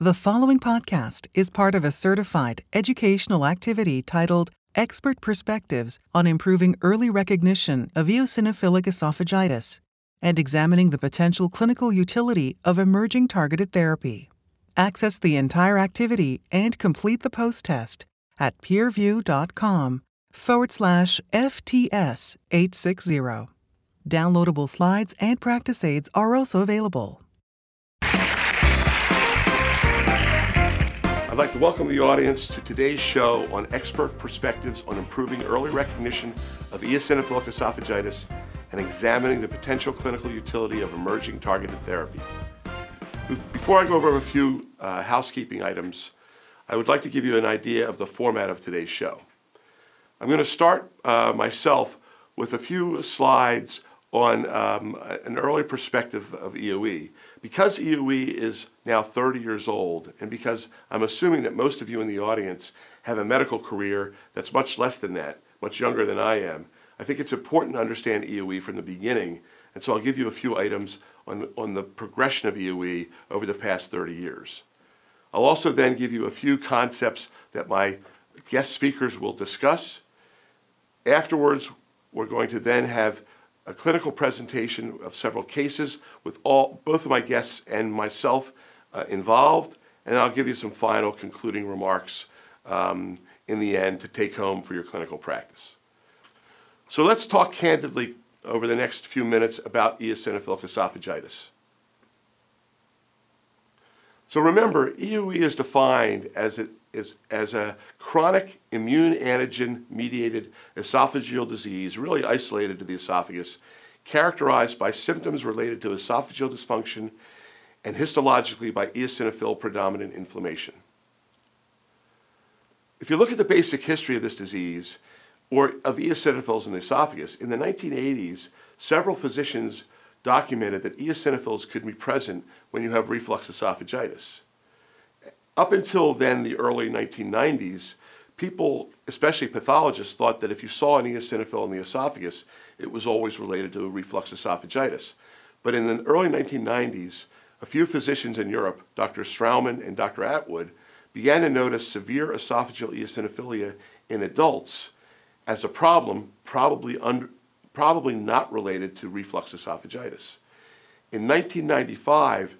The following podcast is part of a certified educational activity titled Expert Perspectives on Improving Early Recognition of Eosinophilic Esophagitis and Examining the Potential Clinical Utility of Emerging Targeted Therapy. Access the entire activity and complete the post test at peerview.com forward slash FTS 860. Downloadable slides and practice aids are also available. I'd like to welcome the audience to today's show on expert perspectives on improving early recognition of eosinophilic esophagitis and examining the potential clinical utility of emerging targeted therapy. Before I go over a few uh, housekeeping items, I would like to give you an idea of the format of today's show. I'm going to start uh, myself with a few slides on um, an early perspective of EOE. Because EOE is now 30 years old, and because I'm assuming that most of you in the audience have a medical career that's much less than that, much younger than I am, I think it's important to understand EOE from the beginning, and so I'll give you a few items on, on the progression of EOE over the past 30 years. I'll also then give you a few concepts that my guest speakers will discuss. Afterwards, we're going to then have a clinical presentation of several cases with all both of my guests and myself uh, involved, and I'll give you some final concluding remarks um, in the end to take home for your clinical practice. So let's talk candidly over the next few minutes about eosinophilic esophagitis. So remember, EOE is defined as, it is, as a chronic immune antigen mediated esophageal disease, really isolated to the esophagus, characterized by symptoms related to esophageal dysfunction and histologically by eosinophil predominant inflammation. If you look at the basic history of this disease, or of eosinophils in the esophagus, in the 1980s, several physicians documented that eosinophils could be present when you have reflux esophagitis. Up until then, the early 1990s, people, especially pathologists, thought that if you saw an eosinophil in the esophagus, it was always related to reflux esophagitis. But in the early 1990s, a few physicians in Europe, Dr. Straumann and Dr. Attwood, began to notice severe esophageal eosinophilia in adults as a problem, probably, probably not related to reflux esophagitis. In 1995,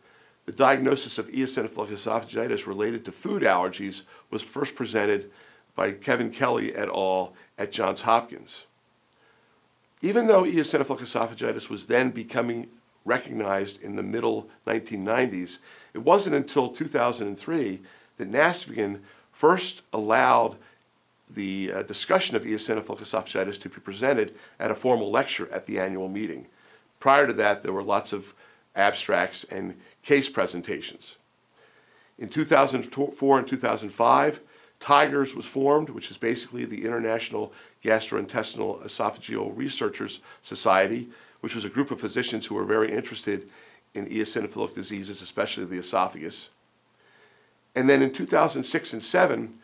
the diagnosis of eosinophilic esophagitis related to food allergies was first presented by Kevin Kelly et al. at Johns Hopkins. Even though eosinophilic esophagitis was then becoming recognized in the middle 1990s, it wasn't until 2003 that NASPGHAN first allowed the uh, discussion of eosinophilic esophagitis to be presented at a formal lecture at the annual meeting. Prior to that, there were lots of abstracts and case presentations. In 2004 and 2005, TIGERS was formed, which is basically the International Gastrointestinal Esophageal Researchers Society, which was a group of physicians who were very interested in eosinophilic diseases, especially the esophagus. And then in 2006 and 7,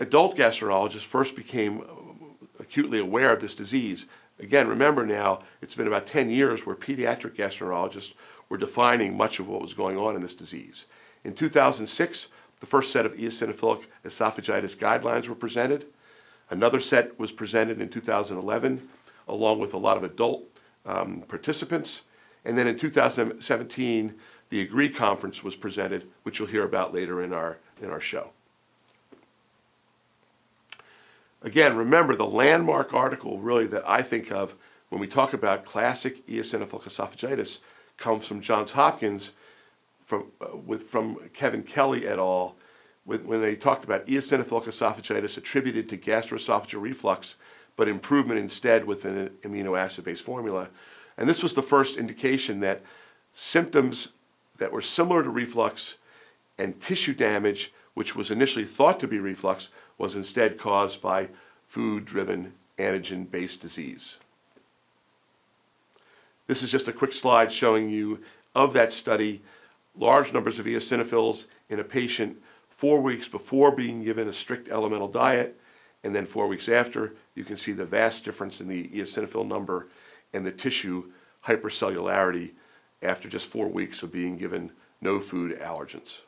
adult gastroenterologists first became acutely aware of this disease. Again, remember now, it's been about 10 years where pediatric gastroenterologists were defining much of what was going on in this disease. In 2006, the first set of eosinophilic esophagitis guidelines were presented. Another set was presented in 2011, along with a lot of adult um, participants. And then in 2017, the AGREE conference was presented, which you'll hear about later in our, in our show. Again, remember the landmark article really that I think of when we talk about classic eosinophilic esophagitis comes from Johns Hopkins from, uh, with, from Kevin Kelly et al. With, when they talked about eosinophilic esophagitis attributed to gastroesophageal reflux, but improvement instead with an amino acid based formula. And this was the first indication that symptoms that were similar to reflux and tissue damage, which was initially thought to be reflux, was instead caused by food driven antigen based disease. This is just a quick slide showing you of that study large numbers of eosinophils in a patient four weeks before being given a strict elemental diet, and then four weeks after. You can see the vast difference in the eosinophil number and the tissue hypercellularity after just four weeks of being given no food allergens.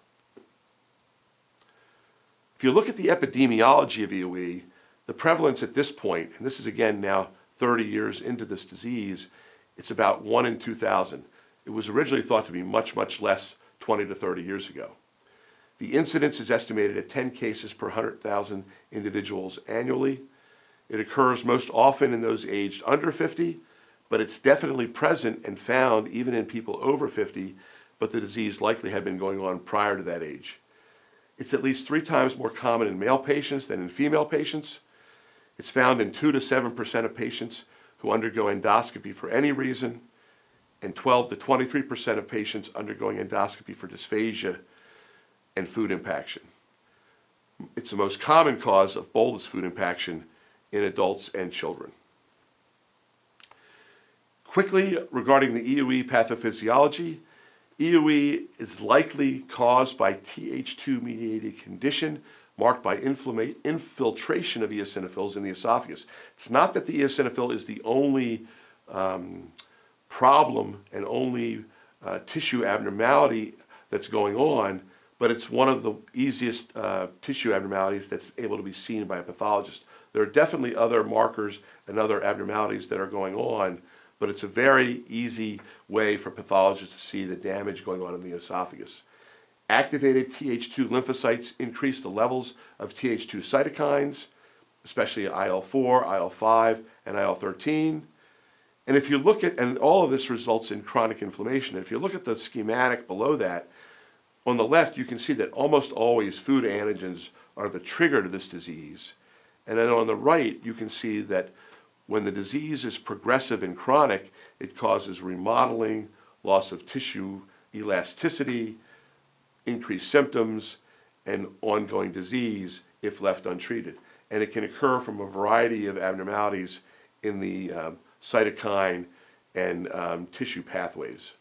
If you look at the epidemiology of EOE, the prevalence at this point, and this is again now 30 years into this disease, it's about 1 in 2,000. It was originally thought to be much, much less 20 to 30 years ago. The incidence is estimated at 10 cases per 100,000 individuals annually. It occurs most often in those aged under 50, but it's definitely present and found even in people over 50, but the disease likely had been going on prior to that age. It's at least three times more common in male patients than in female patients. It's found in 2 to 7% of patients who undergo endoscopy for any reason, and 12 to 23% of patients undergoing endoscopy for dysphagia and food impaction. It's the most common cause of bolus food impaction in adults and children. Quickly, regarding the EOE pathophysiology, EOE is likely caused by Th2 mediated condition marked by infiltration of eosinophils in the esophagus. It's not that the eosinophil is the only um, problem and only uh, tissue abnormality that's going on, but it's one of the easiest uh, tissue abnormalities that's able to be seen by a pathologist. There are definitely other markers and other abnormalities that are going on, but it's a very easy way for pathologists to see the damage going on in the esophagus. Activated Th2 lymphocytes increase the levels of Th2 cytokines, especially IL4, IL5, and IL13. And if you look at, and all of this results in chronic inflammation. If you look at the schematic below that, on the left, you can see that almost always food antigens are the trigger to this disease. And then on the right, you can see that when the disease is progressive and chronic, it causes remodeling, loss of tissue elasticity, increased symptoms, and ongoing disease if left untreated. And it can occur from a variety of abnormalities in the um, cytokine and um, tissue pathways.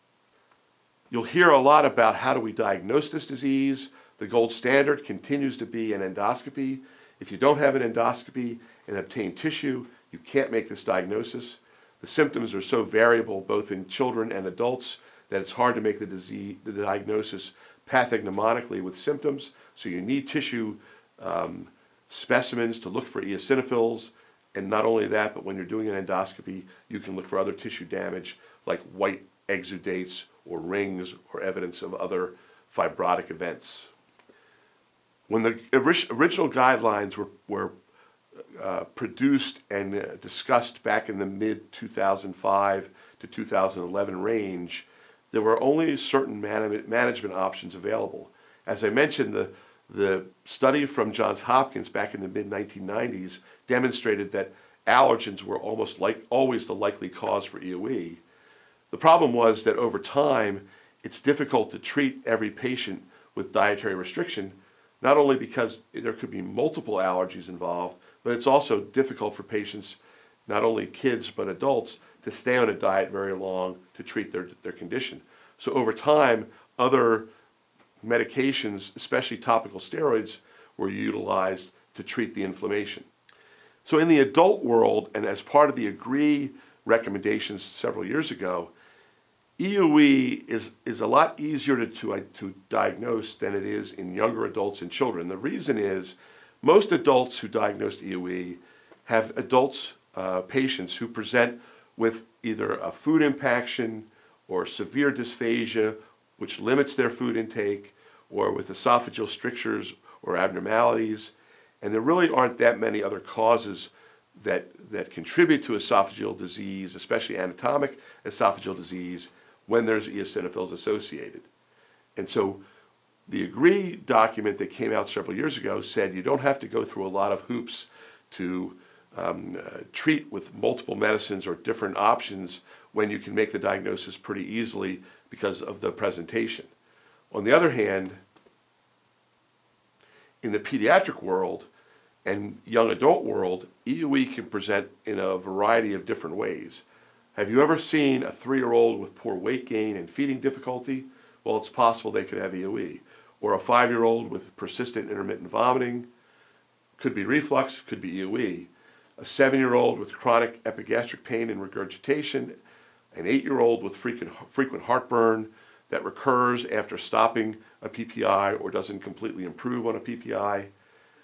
You'll hear a lot about how do we diagnose this disease. The gold standard continues to be an endoscopy. If you don't have an endoscopy and obtain tissue, you can't make this diagnosis. The symptoms are so variable both in children and adults that it's hard to make the, disease, the diagnosis pathognomonically with symptoms. So you need tissue um, specimens to look for eosinophils. And not only that, but when you're doing an endoscopy, you can look for other tissue damage like white exudates or rings or evidence of other fibrotic events. When the original guidelines were, were uh, produced and uh, discussed back in the mid 2005 to 2011 range, there were only certain man- management options available. As I mentioned, the, the study from Johns Hopkins back in the mid 1990s demonstrated that allergens were almost like always the likely cause for EOE. The problem was that over time, it's difficult to treat every patient with dietary restriction not only because there could be multiple allergies involved, but it's also difficult for patients, not only kids but adults, to stay on a diet very long to treat their, their condition. So over time, other medications, especially topical steroids, were utilized to treat the inflammation. So in the adult world, and as part of the AGREE recommendations several years ago, EOE is, is a lot easier to, to, to diagnose than it is in younger adults and children. The reason is most adults who diagnosed EOE have adults, uh, patients who present with either a food impaction or severe dysphagia, which limits their food intake, or with esophageal strictures or abnormalities. And there really aren't that many other causes that, that contribute to esophageal disease, especially anatomic esophageal disease, when there's eosinophils associated. And so the AGREE document that came out several years ago said you don't have to go through a lot of hoops to um, uh, treat with multiple medicines or different options when you can make the diagnosis pretty easily because of the presentation. On the other hand, in the pediatric world and young adult world, EOE can present in a variety of different ways. Have you ever seen a three year old with poor weight gain and feeding difficulty? Well, it's possible they could have EOE. Or a five year old with persistent intermittent vomiting, could be reflux, could be EOE. A seven year old with chronic epigastric pain and regurgitation, an eight year old with frequent, frequent heartburn that recurs after stopping a PPI or doesn't completely improve on a PPI,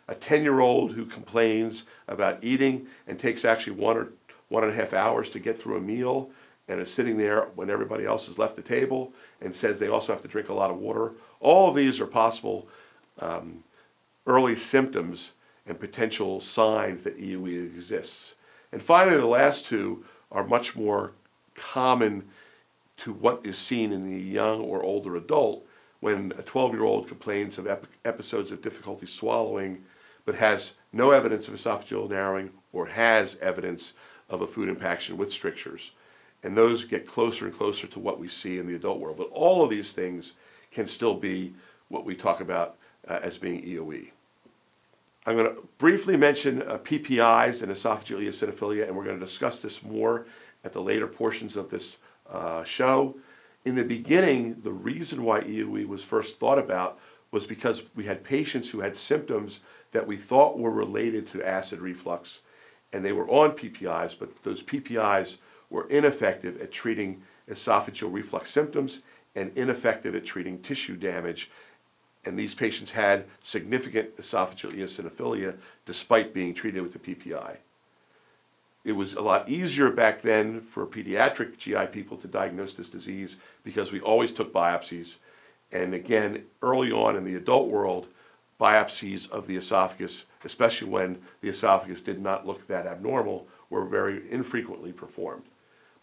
a 10 year old who complains about eating and takes actually one or one and a half hours to get through a meal and is sitting there when everybody else has left the table and says they also have to drink a lot of water. All of these are possible um, early symptoms and potential signs that EOE exists. And finally, the last two are much more common to what is seen in the young or older adult when a 12 year old complains of ep- episodes of difficulty swallowing but has no evidence of esophageal narrowing or has evidence of a food impaction with strictures. And those get closer and closer to what we see in the adult world. But all of these things can still be what we talk about uh, as being EOE. I'm going to briefly mention uh, PPIs and esophageal eosinophilia, and we're going to discuss this more at the later portions of this uh, show. In the beginning, the reason why EOE was first thought about was because we had patients who had symptoms that we thought were related to acid reflux, and they were on PPIs, but those PPIs were ineffective at treating esophageal reflux symptoms and ineffective at treating tissue damage and these patients had significant esophageal eosinophilia despite being treated with a PPI. It was a lot easier back then for pediatric GI people to diagnose this disease because we always took biopsies. And again, early on in the adult world, biopsies of the esophagus, especially when the esophagus did not look that abnormal, were very infrequently performed.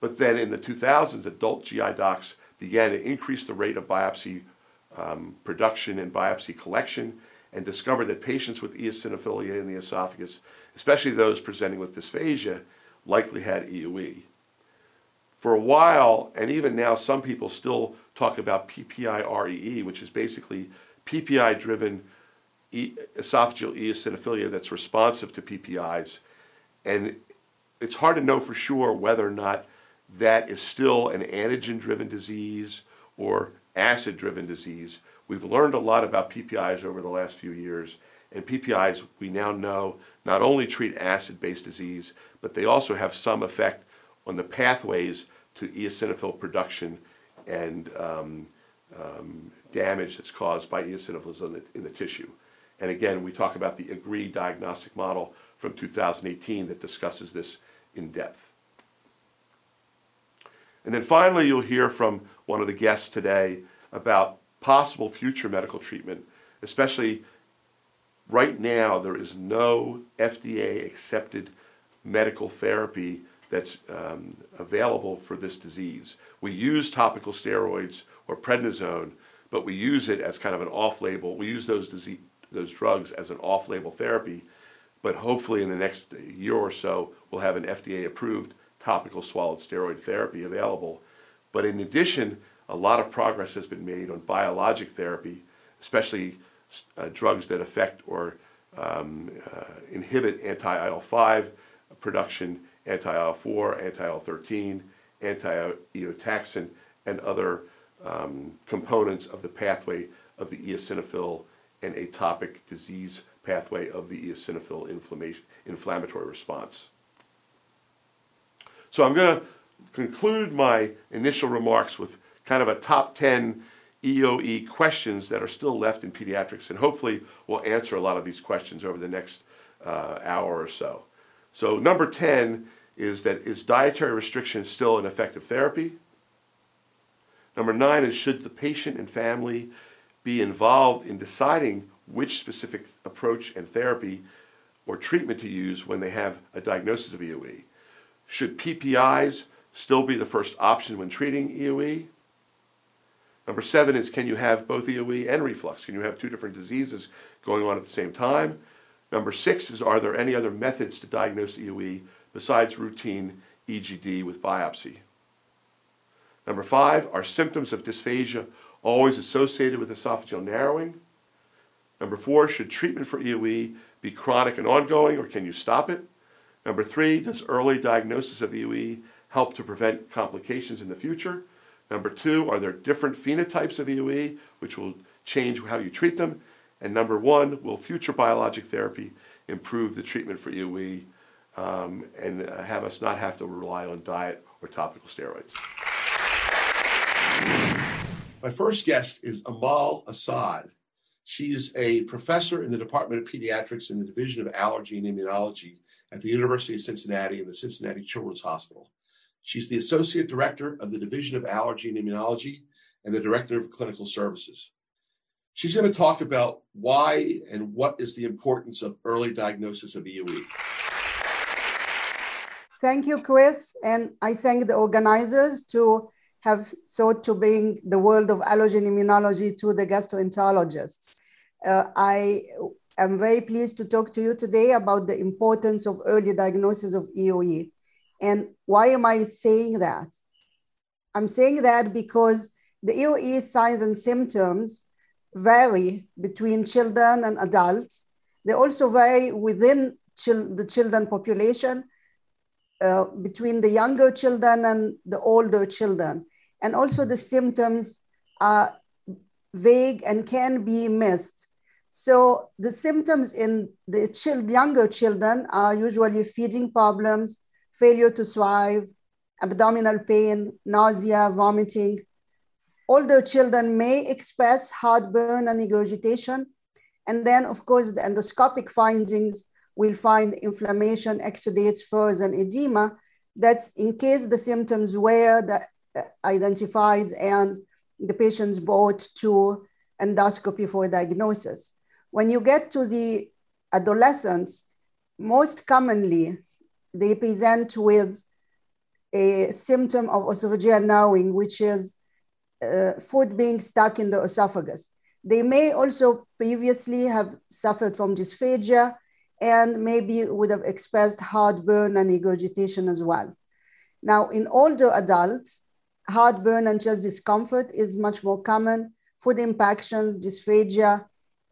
But then in the 2000s, adult GI docs began to increase the rate of biopsy um, production and biopsy collection and discovered that patients with eosinophilia in the esophagus, especially those presenting with dysphagia, likely had EOE. For a while, and even now, some people still talk about PPI-REE, which is basically PPI-driven e- esophageal eosinophilia that's responsive to PPIs. And it's hard to know for sure whether or not that is still an antigen-driven disease or acid driven disease. We've learned a lot about PPIs over the last few years, and PPIs we now know not only treat acid based disease, but they also have some effect on the pathways to eosinophil production and um, um, damage that's caused by eosinophils in the, in the tissue. And again, we talk about the AGREE diagnostic model from 2018 that discusses this in depth. And then finally, you'll hear from one of the guests today about possible future medical treatment, especially right now, there is no FDA accepted medical therapy that's um, available for this disease. We use topical steroids or prednisone, but we use it as kind of an off label. We use those, disease, those drugs as an off label therapy, but hopefully in the next year or so, we'll have an FDA approved topical swallowed steroid therapy available. But in addition, a lot of progress has been made on biologic therapy, especially uh, drugs that affect or um, uh, inhibit anti IL 5 production, anti IL 4, anti IL 13, anti eotaxin, and other um, components of the pathway of the eosinophil and atopic disease pathway of the eosinophil inflammatory response. So I'm going to conclude my initial remarks with kind of a top 10 EOE questions that are still left in pediatrics, and hopefully we'll answer a lot of these questions over the next uh, hour or so. So, number 10 is that is dietary restriction still an effective therapy? Number nine is should the patient and family be involved in deciding which specific approach and therapy or treatment to use when they have a diagnosis of EOE? Should PPIs still be the first option when treating EOE? Number seven is can you have both EOE and reflux? Can you have two different diseases going on at the same time? Number six is are there any other methods to diagnose EOE besides routine EGD with biopsy? Number five, are symptoms of dysphagia always associated with esophageal narrowing? Number four, should treatment for EOE be chronic and ongoing or can you stop it? Number three, does early diagnosis of EOE help to prevent complications in the future? Number two, are there different phenotypes of EOE which will change how you treat them? And number one, will future biologic therapy improve the treatment for EOE um, and uh, have us not have to rely on diet or topical steroids? My first guest is Amal Assa'ad. She's a professor in the Department of Pediatrics in the Division of Allergy and Immunology at the University of Cincinnati and the Cincinnati Children's Hospital. She's the Associate Director of the Division of Allergy and Immunology and the Director of Clinical Services. She's going to talk about why and what is the importance of early diagnosis of EOE. Thank you, Chris. And I thank the organizers to have sought to bring the world of allergy and immunology to the gastroenterologists. Uh, I am very pleased to talk to you today about the importance of early diagnosis of EOE. And why am I saying that? I'm saying that because the EOE signs and symptoms vary between children and adults. They also vary within chil- the children population, uh, between the younger children and the older children. And also the symptoms are vague and can be missed. So the symptoms in the younger children are usually feeding problems, failure to thrive, abdominal pain, nausea, vomiting. Older children may express heartburn and regurgitation. And then, of course, the endoscopic findings will find inflammation, exudates, furs, and edema. That's in case the symptoms were uh, identified and the patient's brought to endoscopy for diagnosis. When you get to the adolescents, most commonly they present with a symptom of esophageal narrowing, which is uh, food being stuck in the esophagus. They may also previously have suffered from dysphagia and maybe would have expressed heartburn and regurgitation as well. Now, in older adults, heartburn and chest discomfort is much more common. Food impactions, dysphagia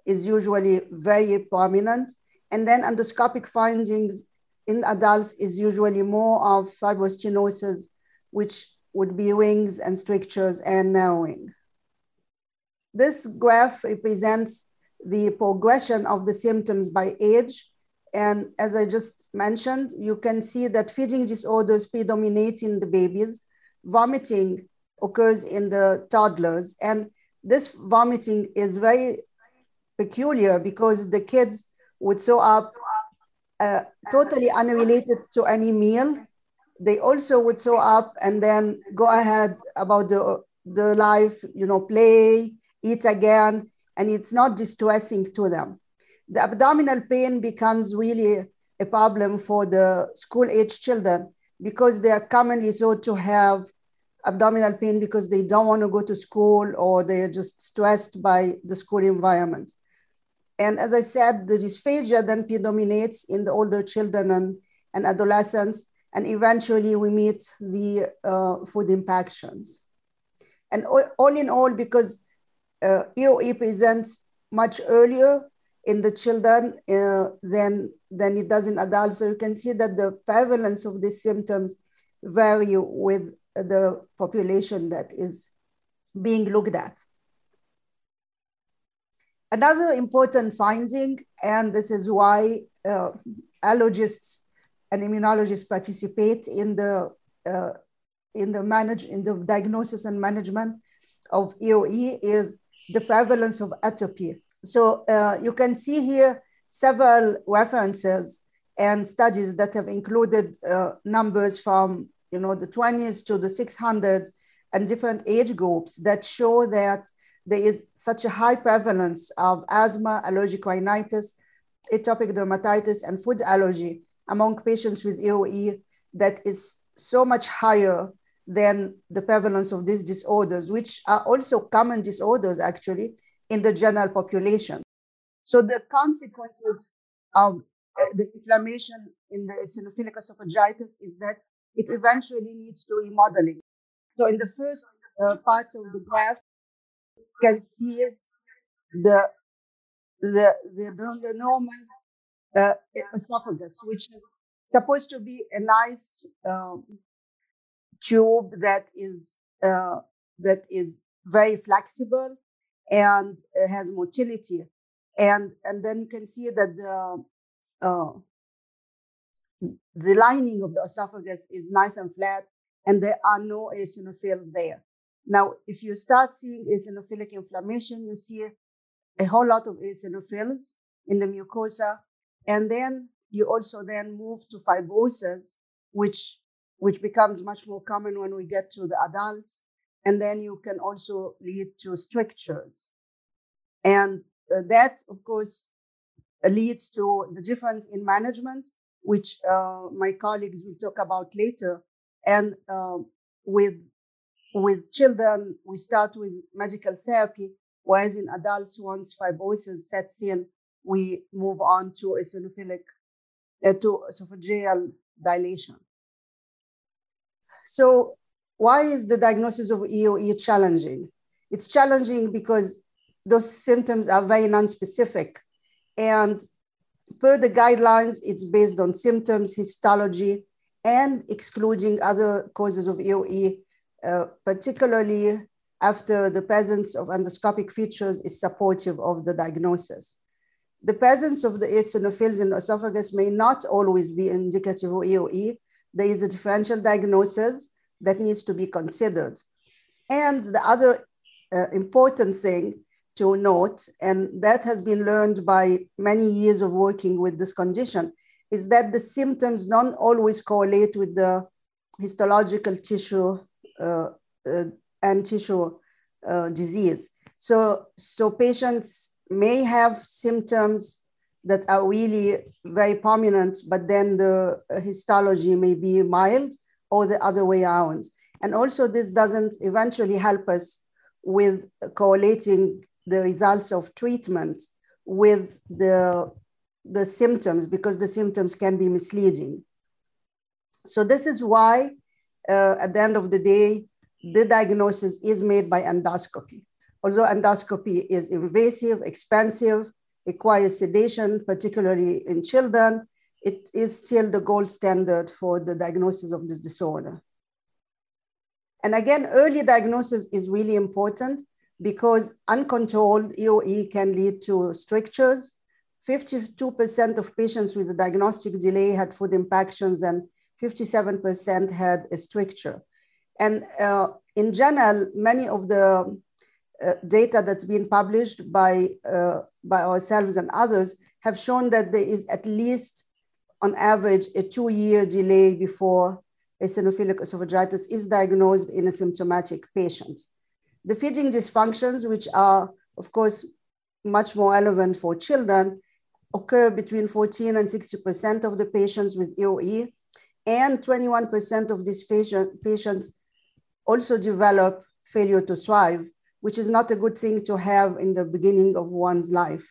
is usually very prominent. And then endoscopic findings in adults is usually more of fibrostenosis, which would be rings and strictures and narrowing. This graph represents the progression of the symptoms by age. And as I just mentioned, you can see that feeding disorders predominate in the babies. Vomiting occurs in the toddlers. And this vomiting is very peculiar because the kids would throw up uh, totally unrelated to any meal. They also would show up and then go ahead about the, the life, you know, play, eat again, and it's not distressing to them. The abdominal pain becomes really a problem for the school age children because they are commonly thought to have abdominal pain because they don't want to go to school or they're just stressed by the school environment. And as I said, the dysphagia then predominates in the older children and, and adolescents, and eventually we meet the uh, food impactions. And all, all in all, because uh, EOE presents much earlier in the children uh, than, than it does in adults. So you can see that the prevalence of these symptoms vary with the population that is being looked at. Another important finding, and this is why uh, allergists and immunologists participate in the uh, in the manage in the diagnosis and management of EOE, is the prevalence of atopy. So uh, you can see here several references and studies that have included uh, numbers from you know the 20s to the 600s and different age groups that show that there is such a high prevalence of asthma, allergic rhinitis, atopic dermatitis, and food allergy among patients with EOE that is so much higher than the prevalence of these disorders, which are also common disorders actually in the general population. So the consequences of uh, the inflammation in the eosinophilic esophagitis is that it eventually leads to remodeling. So in the first uh, part of the graph, can see the the the, normal uh, esophagus, which is supposed to be a nice um, tube that is uh, that is very flexible and has motility. And, and then you can see that the, uh, the lining of the esophagus is nice and flat and there are no eosinophils there. Now, if you start seeing eosinophilic inflammation, you see a whole lot of eosinophils in the mucosa. And then you also then move to fibrosis, which, which becomes much more common when we get to the adults. And then you can also lead to strictures. And uh, that, of course, leads to the difference in management, which uh, my colleagues will talk about later. And uh, with with children, we start with medical therapy, whereas in adults, once fibrosis sets in, we move on to uh, to esophageal dilation. So why is the diagnosis of EOE challenging? It's challenging because those symptoms are very non-specific. And per the guidelines, it's based on symptoms, histology, and excluding other causes of EOE uh, particularly after the presence of endoscopic features is supportive of the diagnosis. The presence of the eosinophils in the esophagus may not always be indicative of EOE. There is a differential diagnosis that needs to be considered. And the other uh, important thing to note, and that has been learned by many years of working with this condition, is that the symptoms don't always correlate with the histological tissue and tissue uh, disease. So, so patients may have symptoms that are really very prominent, but then the histology may be mild or the other way around. And also this doesn't eventually help us with correlating the results of treatment with the, the symptoms because the symptoms can be misleading. So this is why uh, at the end of the day, the diagnosis is made by endoscopy. Although endoscopy is invasive, expensive, requires sedation, particularly in children, it is still the gold standard for the diagnosis of this disorder. And again, early diagnosis is really important because uncontrolled EOE can lead to strictures. 52% of patients with a diagnostic delay had food impactions and 57% had a stricture. And uh, in general, many of the uh, data that's been published by, uh, by ourselves and others have shown that there is at least, on average, a two-year delay before eosinophilic esophagitis is diagnosed in a symptomatic patient. The feeding dysfunctions, which are, of course, much more relevant for children, occur between 14 and 60% of the patients with EOE, and 21% of these patients also develop failure to thrive, which is not a good thing to have in the beginning of one's life.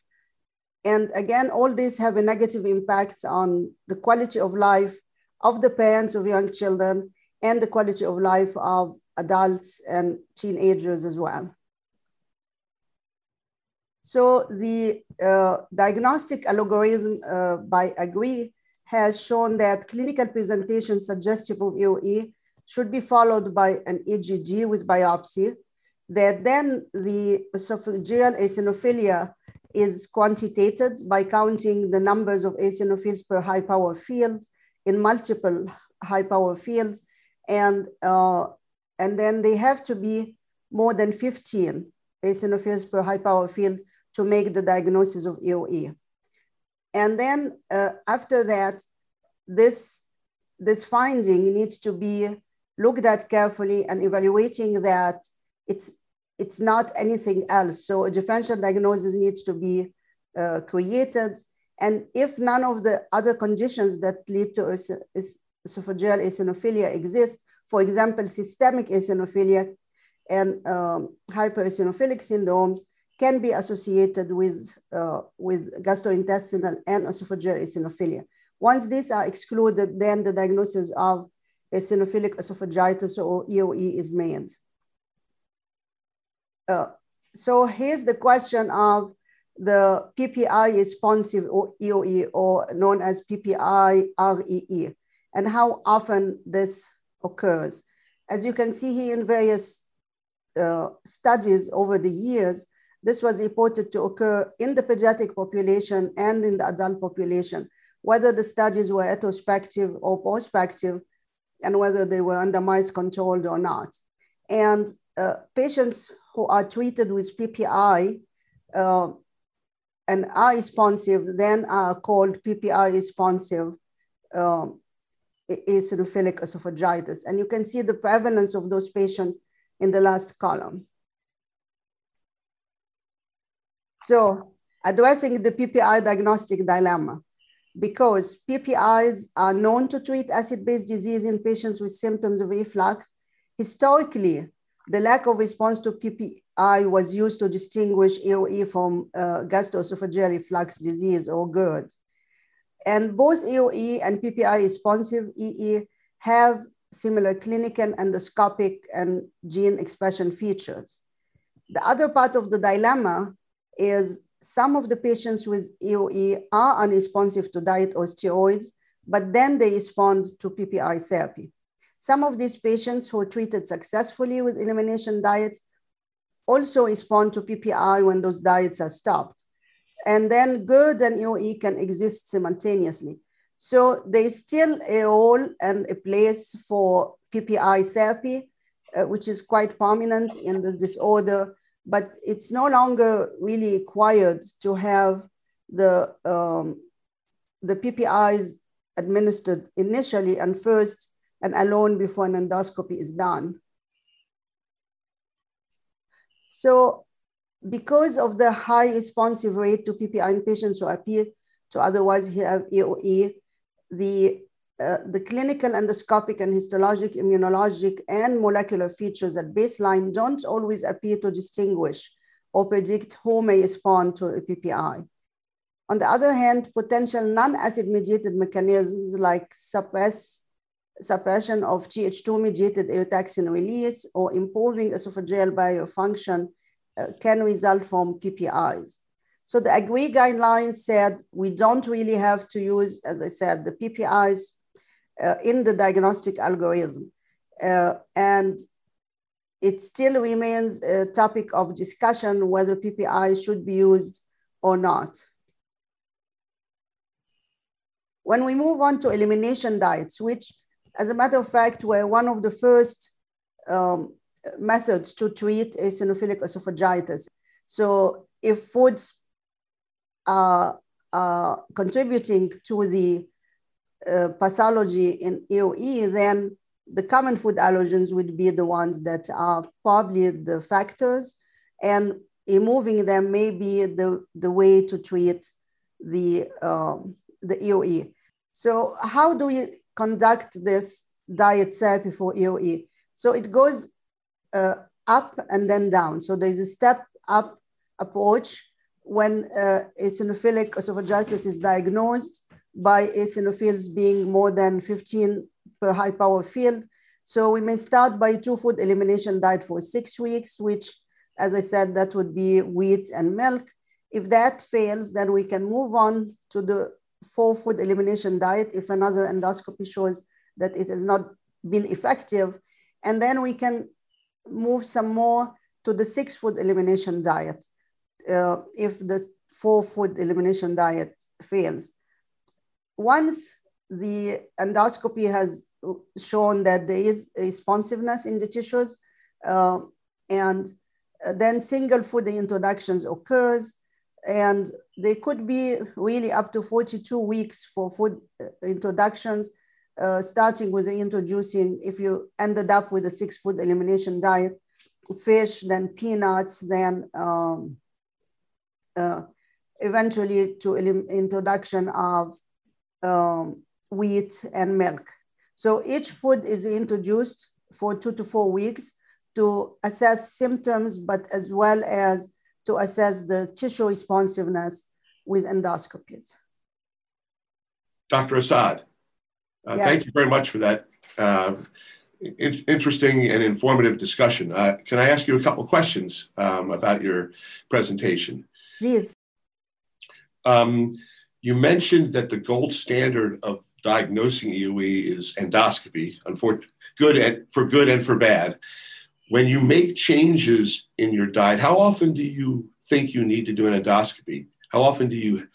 And again, all these have a negative impact on the quality of life of the parents of young children and the quality of life of adults and teenagers as well. So the uh, diagnostic algorithm uh, by AGREE has shown that clinical presentation suggestive of EOE should be followed by an EGD with biopsy, that then the esophageal eosinophilia is quantitated by counting the numbers of eosinophils per high power field in multiple high power fields. And, uh, and then they have to be more than 15 eosinophils per high power field to make the diagnosis of EOE. And then uh, after that, this, this finding needs to be looked at carefully and evaluating that it's, it's not anything else. So a differential diagnosis needs to be uh, created. And if none of the other conditions that lead to esophageal eosinophilia exist, for example, systemic eosinophilia and um, syndromes can be associated with, uh, with gastrointestinal and esophageal eosinophilia. Once these are excluded, then the diagnosis of eosinophilic esophagitis or EOE is made. Uh, so here's the question of the PPI responsive or EOE or known as PPI REE and how often this occurs. As you can see here in various uh, studies over the years, this was reported to occur in the pediatric population and in the adult population, whether the studies were retrospective or prospective, and whether they were under randomized controlled or not. And uh, patients who are treated with PPI uh, and are responsive then are called PPI responsive um, eosinophilic esophagitis. And you can see the prevalence of those patients in the last column. So addressing the PPI diagnostic dilemma, because PPIs are known to treat acid-base disease in patients with symptoms of reflux. Historically, the lack of response to PPI was used to distinguish EOE from uh, gastroesophageal reflux disease or GERD. And both EOE and PPI responsive EE have similar clinical, and endoscopic, and gene expression features. The other part of the dilemma is some of the patients with EOE are unresponsive to diet or steroids, but then they respond to PPI therapy. Some of these patients who are treated successfully with elimination diets also respond to PPI when those diets are stopped. And then GERD and EOE can exist simultaneously. So there's still a role and a place for PPI therapy, uh, which is quite prominent in this disorder, but it's no longer really required to have the, um, the PPIs administered initially and first and alone before an endoscopy is done. So because of the high responsive rate to PPI in patients who appear to otherwise have EOE, the, uh, the clinical endoscopic and histologic, immunologic, and molecular features at baseline don't always appear to distinguish or predict who may respond to a PPI. On the other hand, potential non-acid mediated mechanisms like suppress, suppression of Th2 mediated eotaxin release or improving esophageal biofunction uh, can result from PPIs. So the AGREE guidelines said we don't really have to use, as I said, the PPIs uh, in the diagnostic algorithm. Uh, and it still remains a topic of discussion whether PPI should be used or not. When we move on to elimination diets, which as a matter of fact were one of the first um, methods to treat eosinophilic esophagitis. So if foods are, are contributing to the uh, pathology in EOE, then the common food allergens would be the ones that are probably the factors, and removing them may be the, the way to treat the, um, the EOE. So how do we conduct this diet therapy for EOE? So it goes uh, up and then down. So there's a step up approach when uh, eosinophilic esophagitis is diagnosed by eosinophils being more than 15 per high power field. So we may start by two food elimination diet for six weeks, which, as I said, that would be wheat and milk. If that fails, then we can move on to the four food elimination diet if another endoscopy shows that it has not been effective. And then we can move some more to the six food elimination diet uh, if the four food elimination diet fails. Once the endoscopy has shown that there is responsiveness in the tissues, uh, and then single food introductions occurs, and they could be really up to 42 weeks for food uh, introductions uh, starting with introducing, if you ended up with a six food elimination diet, fish, then peanuts, then um, uh, eventually to introduction of um, wheat and milk. So each food is introduced for two to four weeks to assess symptoms, but as well as to assess the tissue responsiveness with endoscopies. Dr. Assa'ad. Uh, yes. Thank you very much for that uh, in- interesting and informative discussion. Uh, can I ask you a couple questions um, about your presentation? Please. Um, you mentioned that the gold standard of diagnosing EOE is endoscopy, good and, for good and for bad. When you make changes in your diet, how often do you think you need to do an endoscopy? How often do you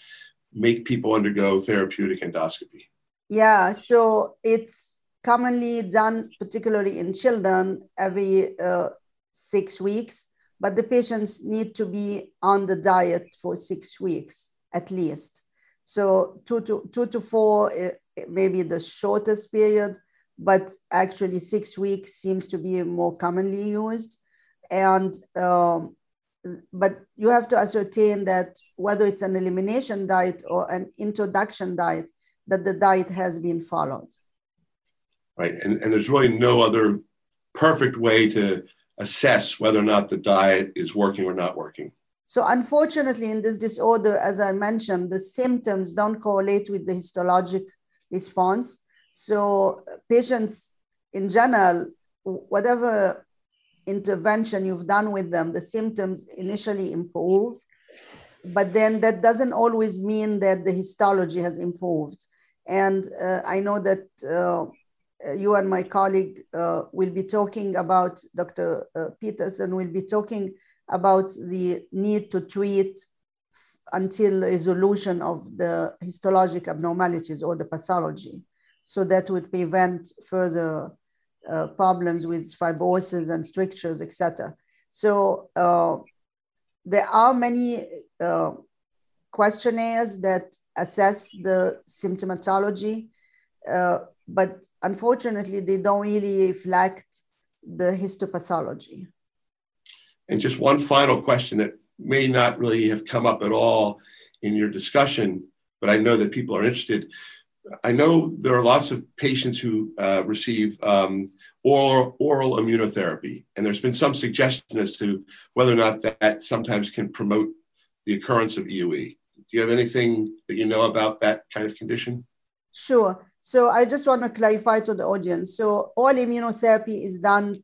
make people undergo therapeutic endoscopy? Yeah, so it's commonly done, particularly in children, every uh, six weeks but the patients need to be on the diet for six weeks at least. So two to two to four, uh, maybe the shortest period, but actually six weeks seems to be more commonly used. And um, but you have to ascertain that whether it's an elimination diet or an introduction diet, that the diet has been followed. Right, and, and there's really no other perfect way to assess whether or not the diet is working or not working. So, unfortunately, in this disorder, as I mentioned, the symptoms don't correlate with the histologic response. So, patients in general, whatever intervention you've done with them, the symptoms initially improve, but then that doesn't always mean that the histology has improved. And uh, I know that uh, you and my colleague uh, will be talking about, Dr. Uh, Peterson will be talking about the need to treat until resolution of the histologic abnormalities or the pathology. So that would prevent further uh, problems with fibrosis and strictures, etc. So uh, there are many uh, questionnaires that assess the symptomatology, uh, but unfortunately, they don't really reflect the histopathology. And just one final question that may not really have come up at all in your discussion, but I know that people are interested. I know there are lots of patients who uh, receive um, oral, oral immunotherapy, and there's been some suggestion as to whether or not that, sometimes can promote the occurrence of EOE. Do you have anything that you know about that kind of condition? Sure. So I just want to clarify to the audience. So oral immunotherapy is done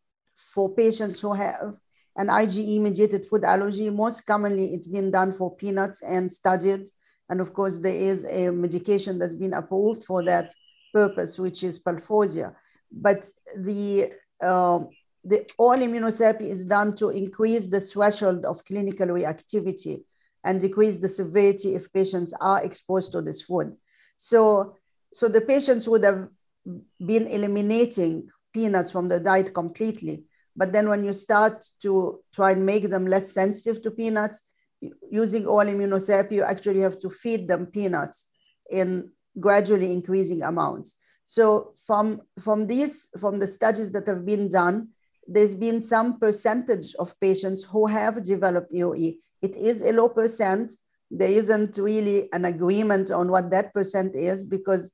for patients who have an IgE mediated food allergy. Most commonly, it's been done for peanuts and studied and of course, there is a medication that's been approved for that purpose, which is Palforzia. But the uh, the oral immunotherapy is done to increase the threshold of clinical reactivity and decrease the severity if patients are exposed to this food. So, so the patients would have been eliminating peanuts from the diet completely. But then when you start to try and make them less sensitive to peanuts, using oral immunotherapy, you actually have to feed them peanuts in gradually increasing amounts. So from, from these, from the studies that have been done, there's been some percentage of patients who have developed EOE. It is a low percent. There isn't really an agreement on what that percent is because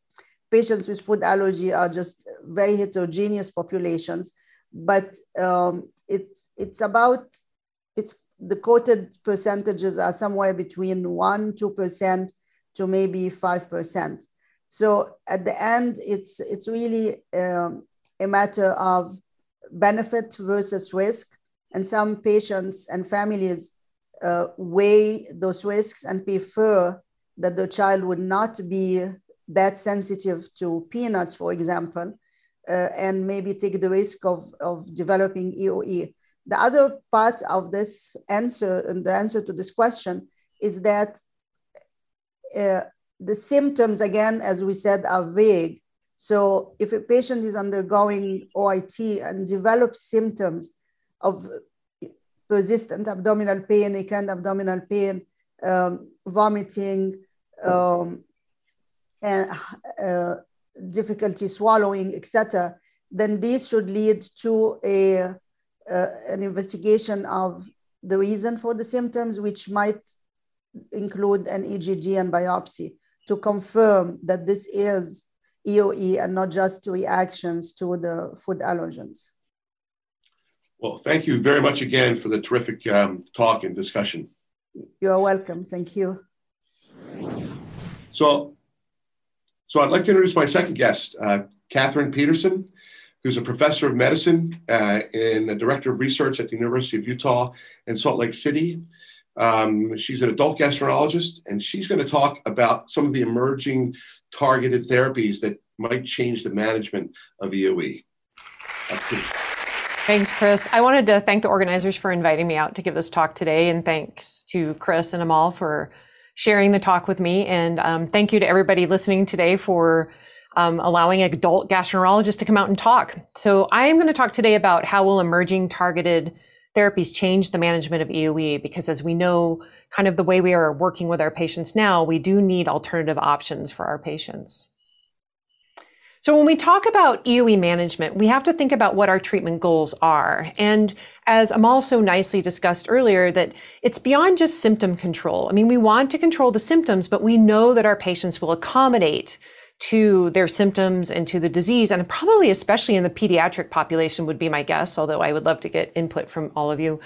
patients with food allergy are just very heterogeneous populations. But um, it's, it's about, it's the quoted percentages are somewhere between 1 2% to maybe 5% so at the end it's it's really um, a matter of benefit versus risk. And some patients and families uh, weigh those risks and prefer that the child would not be that sensitive to peanuts for example uh, and maybe take the risk of, of developing eoe the other part of this answer and the answer to this question is that uh, the symptoms, again, as we said, are vague. So if a patient is undergoing OIT and develops symptoms of persistent abdominal pain, recurrent abdominal pain, um, vomiting, um, and uh, difficulty swallowing, etc., then this should lead to a uh, an investigation of the reason for the symptoms, which might include an EGD and biopsy to confirm that this is EOE and not just reactions to the food allergens. Well, thank you very much again for the terrific um, talk and discussion. You're welcome. Thank you. So, so I'd like to introduce my second guest, uh, Kathryn Peterson who's a professor of medicine uh, and a director of research at the University of Utah in Salt Lake City. Um, she's an adult gastroenterologist, and she's going to talk about some of the emerging targeted therapies that might change the management of EOE. Thanks, Chris. I wanted to thank the organizers for inviting me out to give this talk today, and thanks to Chris and Amal for sharing the talk with me. And um, thank you to everybody listening today for um, allowing adult gastroenterologists to come out and talk. So I am going to talk today about how will emerging targeted therapies change the management of EOE because as we know, kind of the way we are working with our patients now, we do need alternative options for our patients. So when we talk about EOE management, we have to think about what our treatment goals are. And as Amal so nicely discussed earlier, that it's beyond just symptom control. I mean, we want to control the symptoms, but we know that our patients will accommodate to their symptoms and to the disease, and probably especially in the pediatric population would be my guess, although I would love to get input from all of you.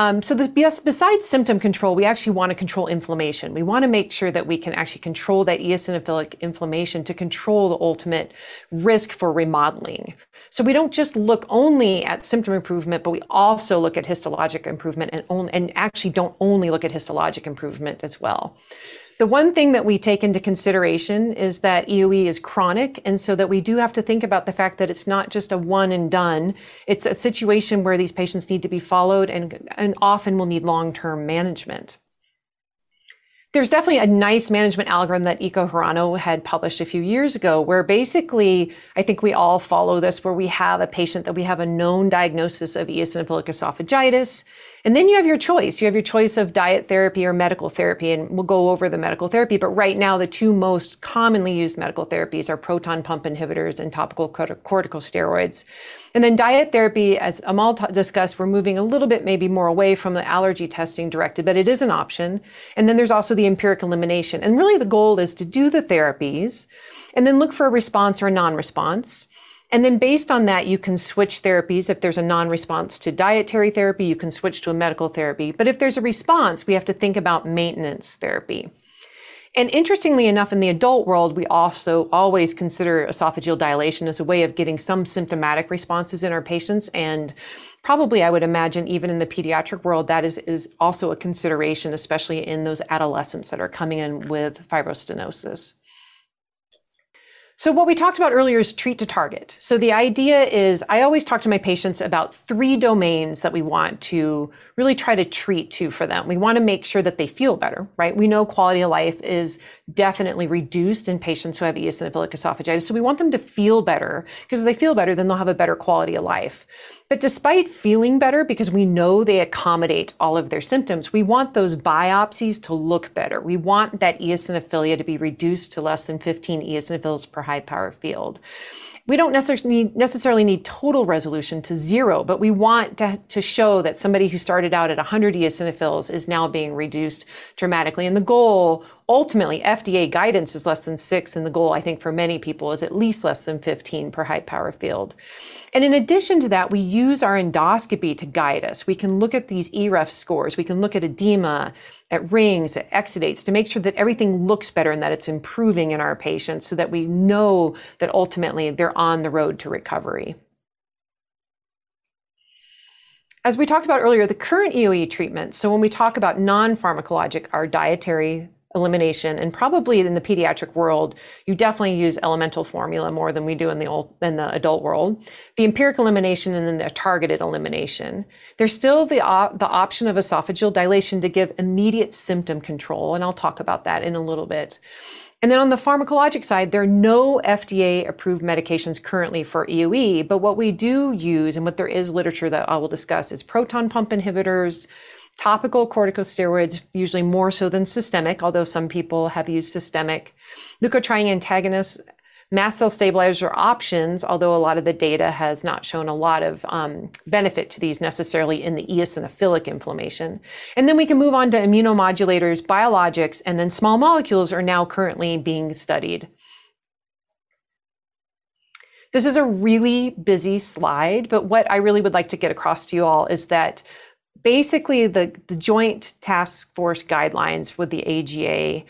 Um, so besides symptom control, we actually want to control inflammation. We want to make sure that we can actually control that eosinophilic inflammation to control the ultimate risk for remodeling. So we don't just look only at symptom improvement, but we also look at histologic improvement and, and actually don't only look at histologic improvement as well. The one thing that we take into consideration is that EOE is chronic, and so that we do have to think about the fact that it's not just a one and done. It's a situation where these patients need to be followed and, and often will need long term management. There's definitely a nice management algorithm that Ikuo Hirano had published a few years ago, where basically, I think we all follow this, where we have a patient that we have a known diagnosis of eosinophilic esophagitis. And then you have your choice. You have your choice of diet therapy or medical therapy, and we'll go over the medical therapy. But right now, the two most commonly used medical therapies are proton pump inhibitors and topical corticosteroids. And then diet therapy, as Amal t- discussed, we're moving a little bit maybe more away from the allergy testing directed, but it is an option. And then there's also the empiric elimination. And really, the goal is to do the therapies and then look for a response or a non response. And then based on that, you can switch therapies. If there's a non-response to dietary therapy, you can switch to a medical therapy. But if there's a response, we have to think about maintenance therapy. And interestingly enough, in the adult world, we also always consider esophageal dilation as a way of getting some symptomatic responses in our patients. And probably, I would imagine, even in the pediatric world, that is, is also a consideration, especially in those adolescents that are coming in with fibrostenosis. So what we talked about earlier is treat to target. So the idea is I always talk to my patients about three domains that we want to really try to treat to for them. We want to make sure that they feel better, right? We know quality of life is definitely reduced in patients who have eosinophilic esophagitis. So we want them to feel better because if they feel better, then they'll have a better quality of life. But despite feeling better, because we know they accommodate all of their symptoms, we want those biopsies to look better. We want that eosinophilia to be reduced to less than 15 eosinophils per high power field we don't necessarily need, total resolution to zero, but we want to, to show that somebody who started out at 100 eosinophils is now being reduced dramatically. And the goal, ultimately, FDA guidance is less than six, and the goal, I think, for many people is at least less than 15 per high power field. And in addition to that, we use our endoscopy to guide us. We can look at these EREF scores, we can look at edema, at rings, at exudates to make sure that everything looks better and that it's improving in our patients so that we know that ultimately they're on the road to recovery. As we talked about earlier, the current EOE treatment, so when we talk about non pharmacologic, our dietary elimination. And probably in the pediatric world you definitely use elemental formula more than we do in the old in the adult world. The empiric elimination and then the targeted elimination. There's still the op- the option of esophageal dilation to give immediate symptom control and I'll talk about that in a little bit. And then on the pharmacologic side, there are no FDA approved medications currently for EOE, but what we do use and what there is literature that I will discuss is proton pump inhibitors, topical corticosteroids, usually more so than systemic, although some people have used systemic, leukotriene antagonists, mast cell stabilizers are options, although a lot of the data has not shown a lot of um, benefit to these necessarily in the eosinophilic inflammation. And then we can move on to immunomodulators, biologics, and then small molecules are now currently being studied. This is a really busy slide, but what I really would like to get across to you all is that basically the, the joint task force guidelines with the AGA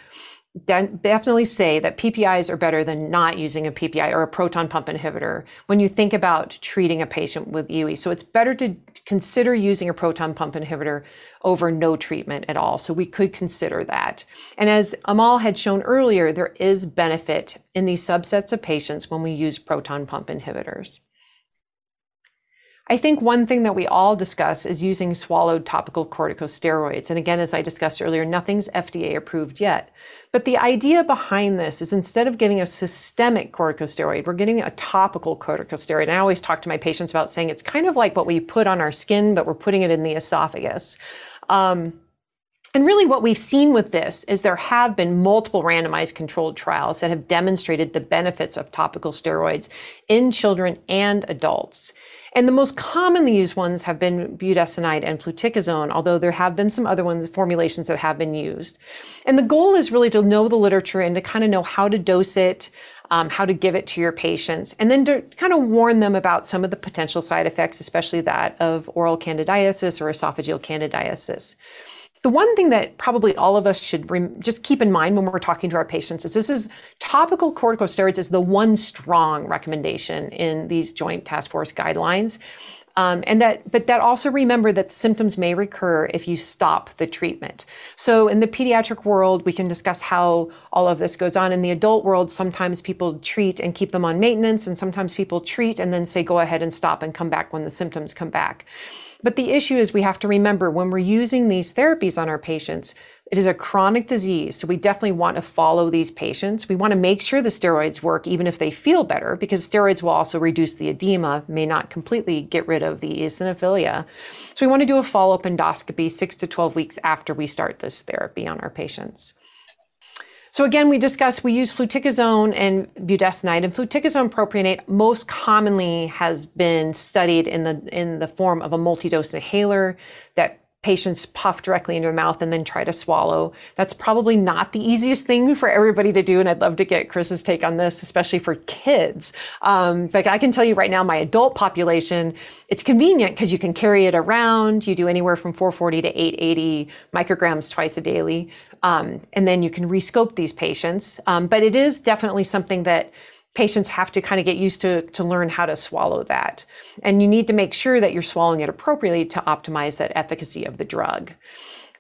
definitely say that PPIs are better than not using a PPI or a proton pump inhibitor when you think about treating a patient with EOE. So it's better to consider using a proton pump inhibitor over no treatment at all. So we could consider that. And as Amal had shown earlier, there is benefit in these subsets of patients when we use proton pump inhibitors. I think one thing that we all discuss is using swallowed topical corticosteroids. And again, as I discussed earlier, nothing's FDA approved yet. But the idea behind this is instead of giving a systemic corticosteroid, we're getting a topical corticosteroid. And I always talk to my patients about saying it's kind of like what we put on our skin, but we're putting it in the esophagus. Um, and really, what we've seen with this is there have been multiple randomized controlled trials that have demonstrated the benefits of topical steroids in children and adults. And the most commonly used ones have been budesonide and fluticasone, although there have been some other ones, formulations that have been used. And the goal is really to know the literature and to kind of know how to dose it, um, how to give it to your patients, and then to kind of warn them about some of the potential side effects, especially that of oral candidiasis or esophageal candidiasis. The one thing that probably all of us should just keep in mind when we're talking to our patients is this is topical corticosteroids is the one strong recommendation in these joint task force guidelines. Um, and that, but that also remember that the symptoms may recur if you stop the treatment. So in the pediatric world, we can discuss how all of this goes on. In the adult world, sometimes people treat and keep them on maintenance, and sometimes people treat and then say, go ahead and stop and come back when the symptoms come back. But the issue is we have to remember when we're using these therapies on our patients, it is a chronic disease. So we definitely want to follow these patients. We want to make sure the steroids work even if they feel better because steroids will also reduce the edema, may not completely get rid of the eosinophilia. So we want to do a follow-up endoscopy 6 to 12 weeks after we start this therapy on our patients. So again, we discussed we use fluticasone and budesonide, and fluticasone propionate most commonly has been studied in the in the form of a multi-dose inhaler that patients puff directly into their mouth and then try to swallow. That's probably not the easiest thing for everybody to do, and I'd love to get Chris's take on this, especially for kids. Um, like I can tell you right now, my adult population, it's convenient because you can carry it around. You do anywhere from 440 to 880 micrograms twice a daily. Um, and then you can rescope these patients. Um, but it is definitely something that patients have to kind of get used to to learn how to swallow that. And you need to make sure that you're swallowing it appropriately to optimize that efficacy of the drug.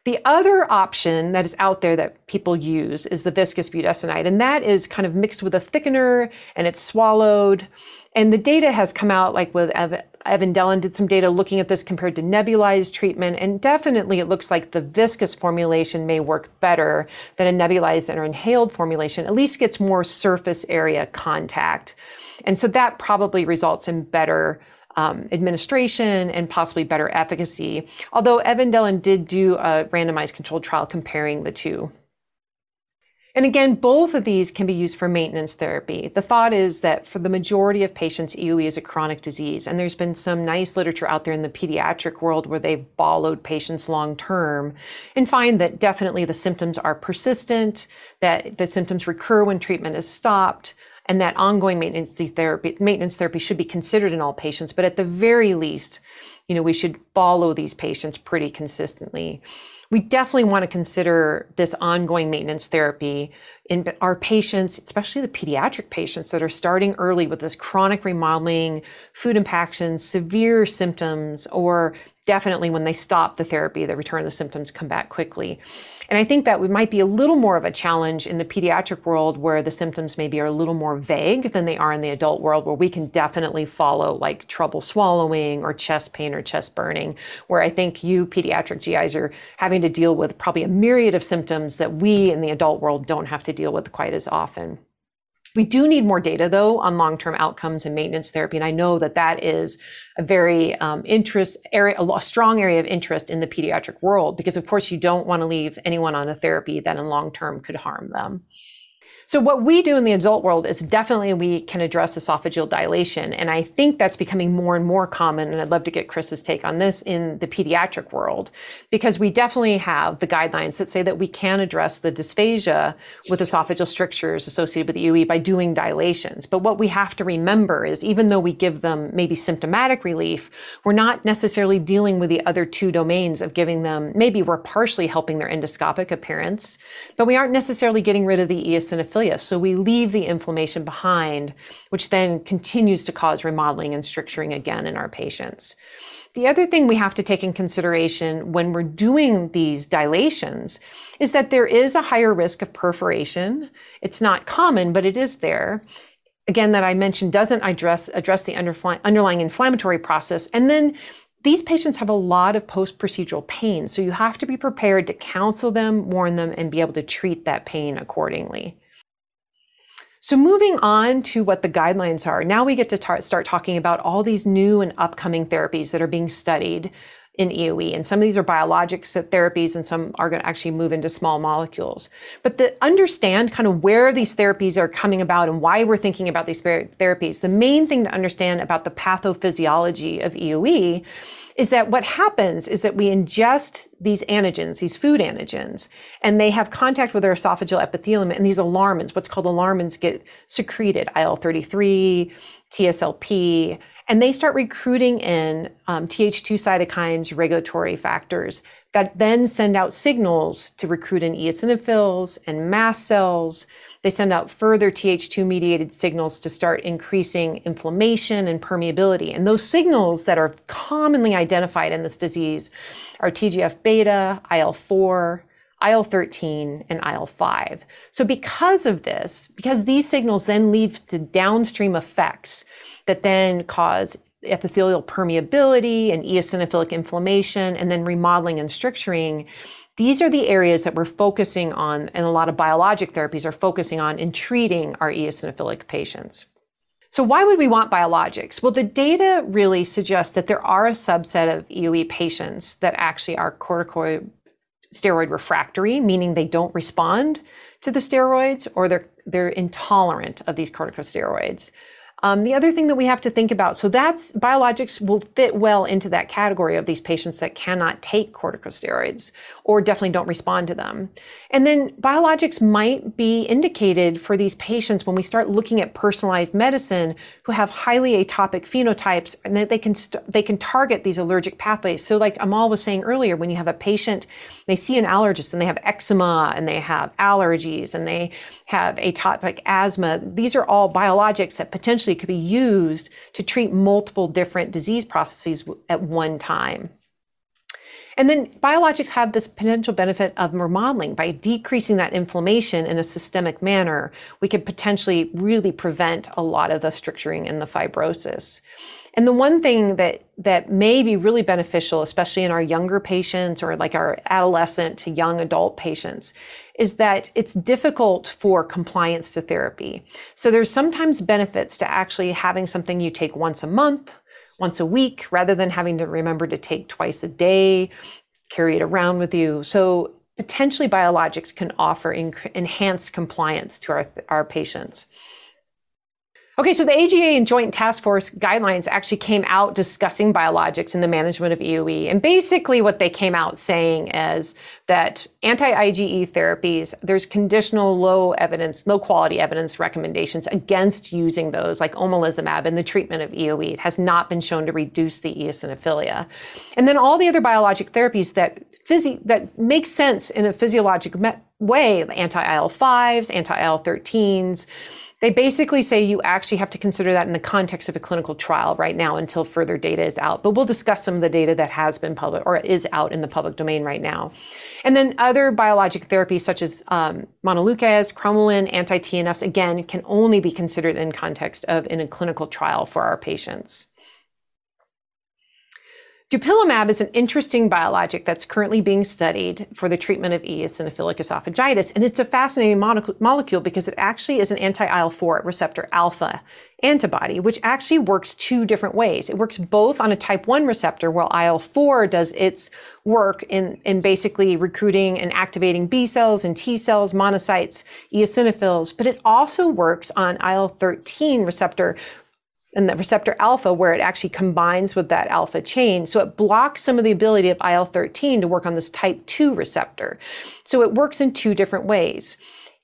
The other option that is out there that people use is the viscous budesonide, and that is kind of mixed with a thickener and it's swallowed. And the data has come out like with Evan Dellon did some data looking at this compared to nebulized treatment, and definitely it looks like the viscous formulation may work better than a nebulized or inhaled formulation, at least gets more surface area contact. And so that probably results in better um, administration and possibly better efficacy. Although Evan Dellon did do a randomized controlled trial comparing the two. And again, both of these can be used for maintenance therapy. The thought is that for the majority of patients, EOE is a chronic disease. And there's been some nice literature out there in the pediatric world where they've followed patients long term and find that definitely the symptoms are persistent, that the symptoms recur when treatment is stopped, and that ongoing maintenance therapy, maintenance therapy should be considered in all patients. But at the very least, you know, we should follow these patients pretty consistently we definitely want to consider this ongoing maintenance therapy in our patients, especially the pediatric patients that are starting early with this chronic remodeling, food impactions, severe symptoms, or definitely when they stop the therapy, the return of the symptoms come back quickly. And I think that we might be a little more of a challenge in the pediatric world where the symptoms maybe are a little more vague than they are in the adult world, where we can definitely follow like trouble swallowing or chest pain or chest burning, where I think you pediatric GIs are having to deal with probably a myriad of symptoms that we in the adult world don't have to deal with quite as often. We do need more data, though, on long-term outcomes and maintenance therapy, and I know that that is a very um, interest area, a strong area of interest in the pediatric world, because of course you don't want to leave anyone on a therapy that in long term could harm them. So what we do in the adult world is definitely we can address esophageal dilation. And I think that's becoming more and more common. And I'd love to get Chris's take on this in the pediatric world, because we definitely have the guidelines that say that we can address the dysphagia with esophageal strictures associated with EOE by doing dilations. But what we have to remember is even though we give them maybe symptomatic relief, we're not necessarily dealing with the other two domains of giving them, maybe we're partially helping their endoscopic appearance, but we aren't necessarily getting rid of the so we leave the inflammation behind, which then continues to cause remodeling and stricturing again in our patients. The other thing we have to take in consideration when we're doing these dilations is that there is a higher risk of perforation. It's not common, but it is there. again that I mentioned doesn't address address the underlying inflammatory process. And then these patients have a lot of post-procedural pain, so you have to be prepared to counsel them, warn them, and be able to treat that pain accordingly. So moving on to what the guidelines are, now we get to tar- start talking about all these new and upcoming therapies that are being studied in EOE. And some of these are biologics therapies and some are going to actually move into small molecules. But to understand kind of where these therapies are coming about and why we're thinking about these therapies, the main thing to understand about the pathophysiology of EOE is that what happens is that we ingest these antigens, these food antigens, and they have contact with our esophageal epithelium, and these alarmins, what's called alarmins, get secreted IL 33, TSLP, and they start recruiting in um, Th2 cytokines, regulatory factors that then send out signals to recruit in eosinophils and mast cells they send out further Th2 mediated signals to start increasing inflammation and permeability. And those signals that are commonly identified in this disease are TGF beta, IL 4, IL 13, and IL 5. So, because of this, because these signals then lead to downstream effects that then cause epithelial permeability and eosinophilic inflammation, and then remodeling and stricturing, these are the areas that we're focusing on, and a lot of biologic therapies are focusing on in treating our eosinophilic patients. So, why would we want biologics? Well, the data really suggests that there are a subset of EOE patients that actually are corticoid steroid refractory, meaning they don't respond to the steroids or they're, they're intolerant of these corticosteroids. Um, the other thing that we have to think about, so that's biologics will fit well into that category of these patients that cannot take corticosteroids or definitely don't respond to them. And then biologics might be indicated for these patients when we start looking at personalized medicine who have highly atopic phenotypes and that they can st- they can target these allergic pathways. So like Amal was saying earlier, when you have a patient, they see an allergist and they have eczema and they have allergies and they have atopic asthma, these are all biologics that potentially could be used to treat multiple different disease processes at one time. And then biologics have this potential benefit of remodeling. By decreasing that inflammation in a systemic manner, we could potentially really prevent a lot of the stricturing and the fibrosis. And the one thing that that may be really beneficial, especially in our younger patients or like our adolescent to young adult patients, is that it's difficult for compliance to therapy. So there's sometimes benefits to actually having something you take once a month once a week rather than having to remember to take twice a day, carry it around with you. So potentially biologics can offer enhanced compliance to our, our patients. Okay, so the AGA and Joint Task Force guidelines actually came out discussing biologics in the management of EOE. And basically, what they came out saying is that anti IgE therapies, there's conditional low evidence, low quality evidence recommendations against using those, like omalizumab, in the treatment of EOE. It has not been shown to reduce the eosinophilia. And then all the other biologic therapies that, physi- that make sense in a physiologic me- way, anti IL 5s, anti IL 13s, they basically say you actually have to consider that in the context of a clinical trial right now until further data is out. But we'll discuss some of the data that has been public or is out in the public domain right now. And then other biologic therapies such as um, montelukast, cromolyn, anti-TNFs, again, can only be considered in context of in a clinical trial for our patients. Dupilumab is an interesting biologic that's currently being studied for the treatment of eosinophilic esophagitis. And it's a fascinating molecule because it actually is an anti IL 4 receptor alpha antibody, which actually works two different ways. It works both on a type 1 receptor, while IL 4 does its work in, in basically recruiting and activating B cells and T cells, monocytes, eosinophils, but it also works on IL 13 receptor, and the receptor alpha where it actually combines with that alpha chain. So it blocks some of the ability of IL 13 to work on this type 2 receptor. So it works in two different ways.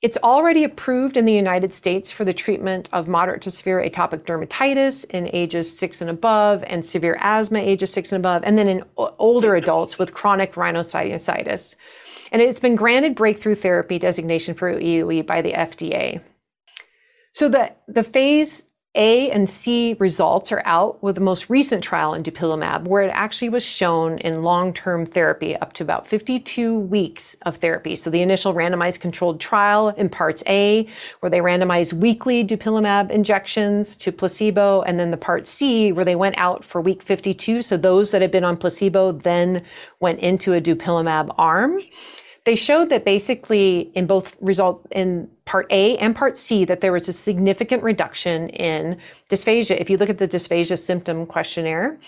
It's already approved in the United States for the treatment of moderate to severe atopic dermatitis in ages six and above, and severe asthma ages six and above, and then in older adults with chronic rhinosinusitis. And it's been granted breakthrough therapy designation for EOE by the FDA. So the, the phase A and C results are out with the most recent trial in dupilumab, where it actually was shown in long term therapy up to about 52 weeks of therapy. So the initial randomized controlled trial in parts A, where they randomized weekly dupilumab injections to placebo, and then the part C, where they went out for week 52. So those that had been on placebo then went into a dupilumab arm they showed that basically in both result in part A and part C that there was a significant reduction in dysphagia. If you look at the dysphagia symptom questionnaire,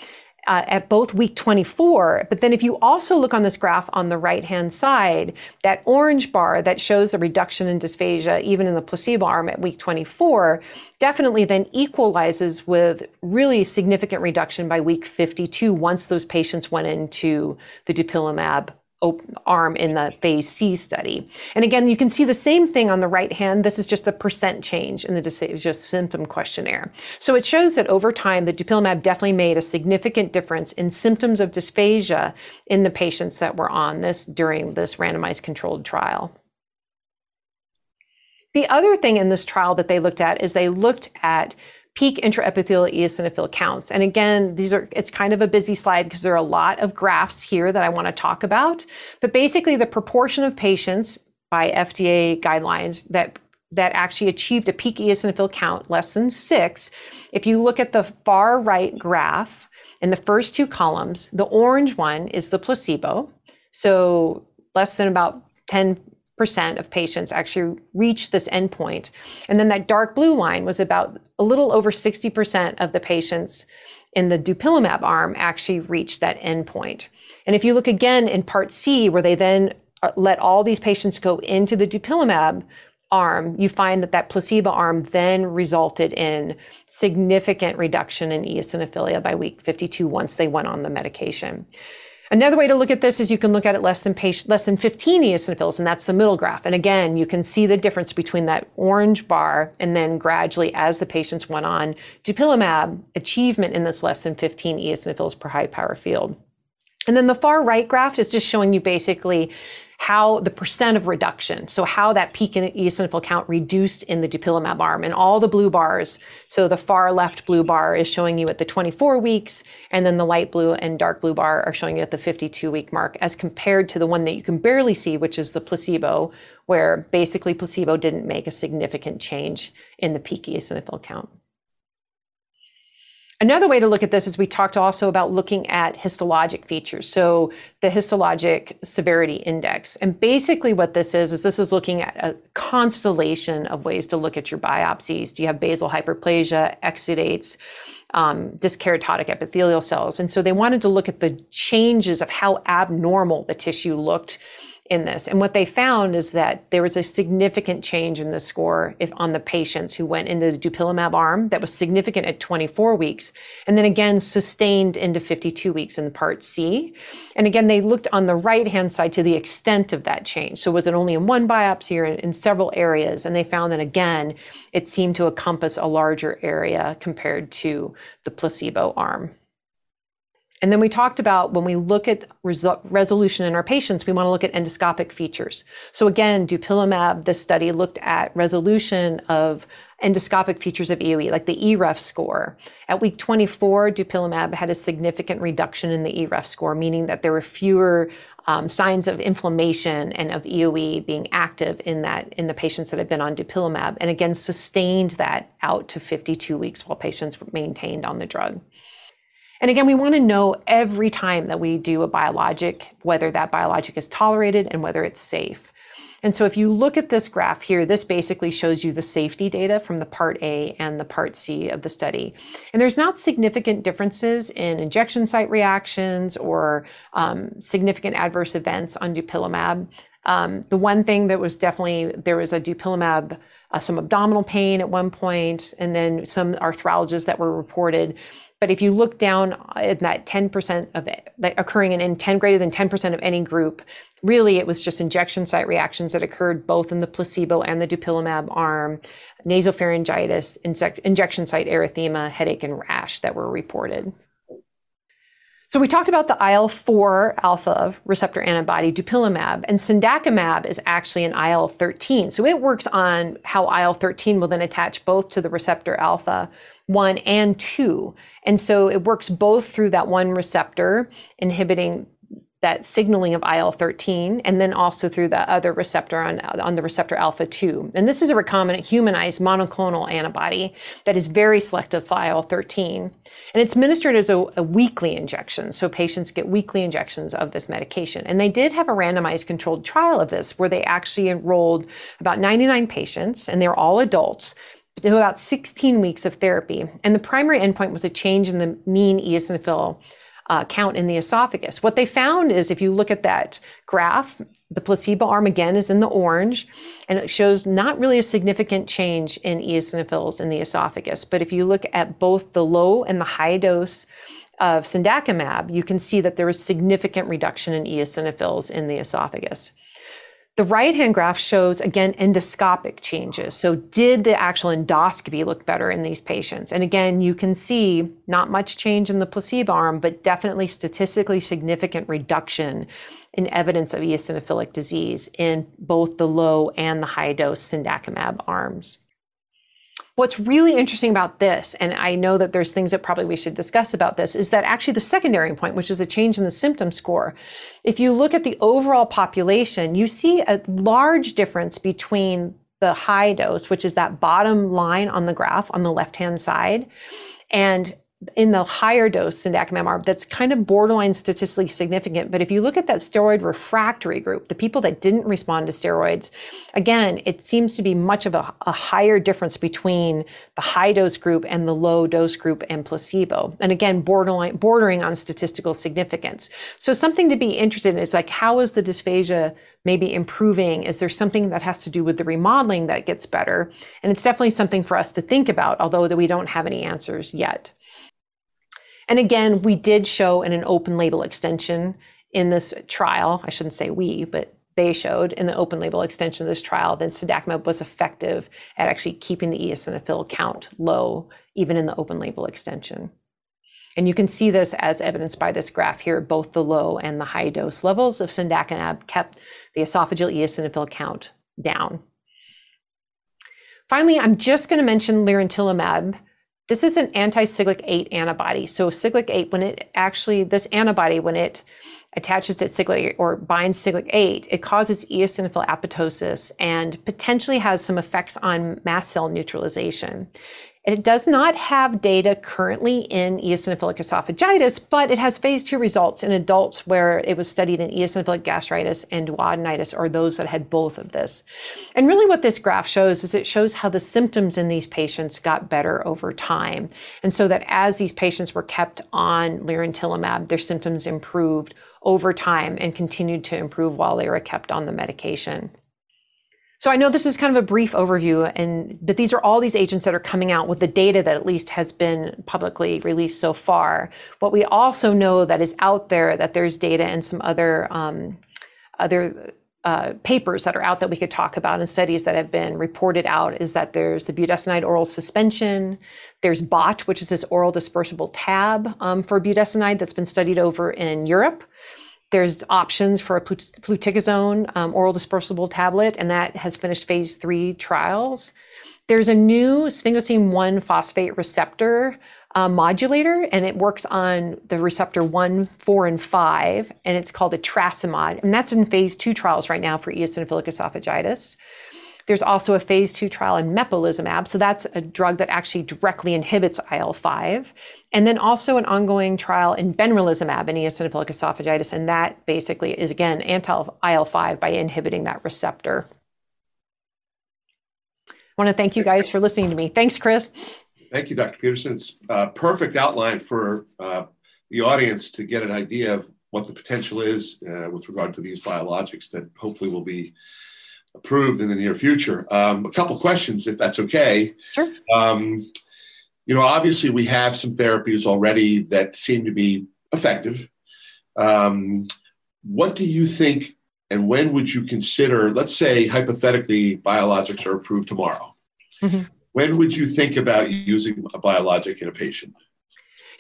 uh, at both week 24. But then, if you also look on this graph on the right hand side, that orange bar that shows a reduction in dysphagia, even in the placebo arm at week 24, definitely then equalizes with really significant reduction by week 52 once those patients went into the dupilumab arm in the phase C study. And again, you can see the same thing on the right hand. This is just the percent change in the dysphagia symptom questionnaire. So it shows that over time, the dupilumab definitely made a significant difference in symptoms of dysphagia in the patients that were on this during this randomized controlled trial. The other thing in this trial that they looked at is they looked at peak intraepithelial eosinophil counts. And again, these are it's kind of a busy slide because there are a lot of graphs here that I want to talk about. But basically the proportion of patients by FDA guidelines that that actually achieved a peak eosinophil count less than 6, if you look at the far right graph in the first two columns, the orange one is the placebo. So less than about 10 percent of patients actually reached this endpoint. And then that dark blue line was about a little over 60% of the patients in the dupilumab arm actually reached that endpoint. And if you look again in part C, where they then uh, let all these patients go into the dupilumab arm, you find that that placebo arm then resulted in significant reduction in eosinophilia by week 52 once they went on the medication. Another way to look at this is you can look at it less than patient, less than 15 eosinophils, and that's the middle graph. And again, you can see the difference between that orange bar and then gradually, as the patients went on dupilumab, achievement in this less than 15 eosinophils per high power field. And then the far right graph is just showing you basically how the percent of reduction, so how that peak in eosinophil count reduced in the dupilumab arm, and all the blue bars. So the far left blue bar is showing you at the 24 weeks, and then the light blue and dark blue bar are showing you at the 52 week mark, as compared to the one that you can barely see, which is the placebo, where basically placebo didn't make a significant change in the peak eosinophil count. Another way to look at this is we talked also about looking at histologic features. So the histologic severity index. And basically what this is, is this is looking at a constellation of ways to look at your biopsies. Do you have basal hyperplasia, exudates, um, dyskeratotic epithelial cells? And so they wanted to look at the changes of how abnormal the tissue looked in this. And what they found is that there was a significant change in the score if on the patients who went into the dupilumab arm that was significant at 24 weeks and then again sustained into 52 weeks in part C. And again, they looked on the right hand side to the extent of that change. So was it only in one biopsy or in, in several areas? And they found that again, it seemed to encompass a larger area compared to the placebo arm. And then we talked about when we look at resu- resolution in our patients, we want to look at endoscopic features. So again, dupilumab, this study looked at resolution of endoscopic features of EOE, like the EREF score. At week 24, dupilumab had a significant reduction in the EREF score, meaning that there were fewer um, signs of inflammation and of EOE being active in that in the patients that had been on dupilumab, and again sustained that out to 52 weeks while patients were maintained on the drug. And again, we want to know every time that we do a biologic whether that biologic is tolerated and whether it's safe. And so if you look at this graph here, this basically shows you the safety data from the part A and the part C of the study. And there's not significant differences in injection site reactions or um, significant adverse events on dupilumab. Um, the one thing that was definitely, there was a dupilumab uh, some abdominal pain at one point, and then some arthralgias that were reported. But if you look down uh, at that 10% of it occurring in, in 10 greater than 10% of any group, really it was just injection site reactions that occurred both in the placebo and the dupilumab arm, nasopharyngitis, injection site erythema, headache, and rash that were reported. So we talked about the IL-4 alpha receptor antibody dupilumab, and cendakimab is actually an IL-13. So it works on how IL-13 will then attach both to the receptor alpha 1 and 2. And so it works both through that one receptor, inhibiting that signaling of IL-13 and then also through the other receptor on, on the receptor alpha-2. And this is a recombinant humanized monoclonal antibody that is very selective for IL-13. And it's administered as a, a weekly injection. So patients get weekly injections of this medication. And they did have a randomized controlled trial of this where they actually enrolled about 99 patients and they're all adults to about 16 weeks of therapy. And the primary endpoint was a change in the mean eosinophil uh, count in the esophagus. What they found is if you look at that graph, the placebo arm again is in the orange, and it shows not really a significant change in eosinophils in the esophagus. But if you look at both the low and the high dose of cendakimab, you can see that there is significant reduction in eosinophils in the esophagus. The right hand graph shows, again, endoscopic changes. So, did the actual endoscopy look better in these patients? And again, you can see not much change in the placebo arm, but definitely statistically significant reduction in evidence of eosinophilic disease in both the low and the high dose cendakimab arms. What's really interesting about this, and I know that there's things that probably we should discuss about this, is that actually the secondary point, which is a change in the symptom score, if you look at the overall population, you see a large difference between the high dose, which is that bottom line on the graph on the left hand side, and in the higher dose cendakimab that's kind of borderline statistically significant. But if you look at that steroid refractory group, the people that didn't respond to steroids, again, it seems to be much of a, a higher difference between the high dose group and the low dose group and placebo. And again, borderline bordering on statistical significance. So something to be interested in is like how is the dysphagia maybe improving? Is there something that has to do with the remodeling that gets better? And it's definitely something for us to think about, although that we don't have any answers yet. And again, we did show in an open label extension in this trial, I shouldn't say we, but they showed in the open label extension of this trial that cendakimab was effective at actually keeping the eosinophil count low, even in the open label extension. And you can see this as evidenced by this graph here. Both the low and the high dose levels of cendakimab kept the esophageal eosinophil count down. Finally, I'm just going to mention lirentelimab this is an anti-Siglec 8 antibody. So Siglec 8, when it actually, this antibody, when it attaches to Siglec or binds Siglec 8, it causes eosinophil apoptosis and potentially has some effects on mast cell neutralization. It does not have data currently in eosinophilic esophagitis, but it has phase two results in adults where it was studied in eosinophilic gastritis and duodenitis, or those that had both of this. And really, what this graph shows is it shows how the symptoms in these patients got better over time. And so that as these patients were kept on lirentelimab, their symptoms improved over time and continued to improve while they were kept on the medication. So I know this is kind of a brief overview, and but these are all these agents that are coming out with the data that at least has been publicly released so far. What we also know that is out there that there's data and some other um, other uh, papers that are out that we could talk about and studies that have been reported out is that there's the budesonide oral suspension, there's BOT, which is this oral dispersible tab um, for budesonide that's been studied over in Europe. There's options for a fluticasone um, oral dispersible tablet, and that has finished phase three trials. There's a new sphingosine 1 phosphate receptor uh, modulator, and it works on the receptor 1, 4, and 5, and it's called etrasimod. And that's in phase two trials right now for eosinophilic esophagitis. There's also a phase two trial in mepolizumab. So that's a drug that actually directly inhibits IL 5. And then also an ongoing trial in benralizumab in eosinophilic esophagitis. And that basically is, again, anti IL 5 by inhibiting that receptor. I want to thank you guys for listening to me. Thanks, Chris. Thank you, Dr. Peterson. It's a perfect outline for uh, the audience to get an idea of what the potential is uh, with regard to these biologics that hopefully will be approved in the near future. Um, a couple questions, if that's okay. Sure. Um, you know, obviously, we have some therapies already that seem to be effective. Um, what do you think, and when would you consider, let's say, hypothetically, biologics are approved tomorrow? Mm-hmm. When would you think about using a biologic in a patient?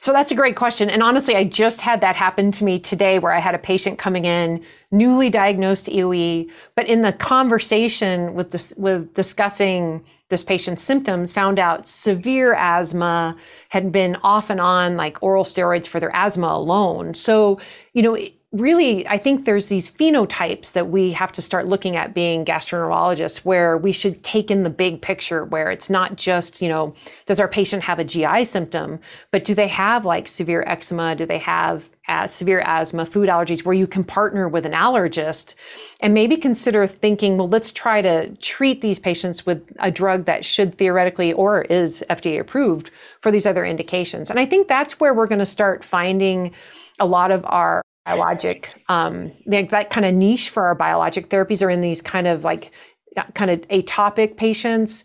So that's a great question. And honestly, I just had that happen to me today where I had a patient coming in, newly diagnosed EOE, but in the conversation with this, with discussing this patient's symptoms, found out severe asthma had been off and on like oral steroids for their asthma alone. So, you know, really, I think there's these phenotypes that we have to start looking at being gastroenterologists where we should take in the big picture where it's not just, you know, does our patient have a GI symptom, but do they have like severe eczema? Do they have as severe asthma, food allergies, where you can partner with an allergist and maybe consider thinking, well, let's try to treat these patients with a drug that should theoretically or is FDA approved for these other indications. And I think that's where we're going to start finding a lot of our biologic um, like that kind of niche for our biologic therapies are in these kind of like kind of atopic patients,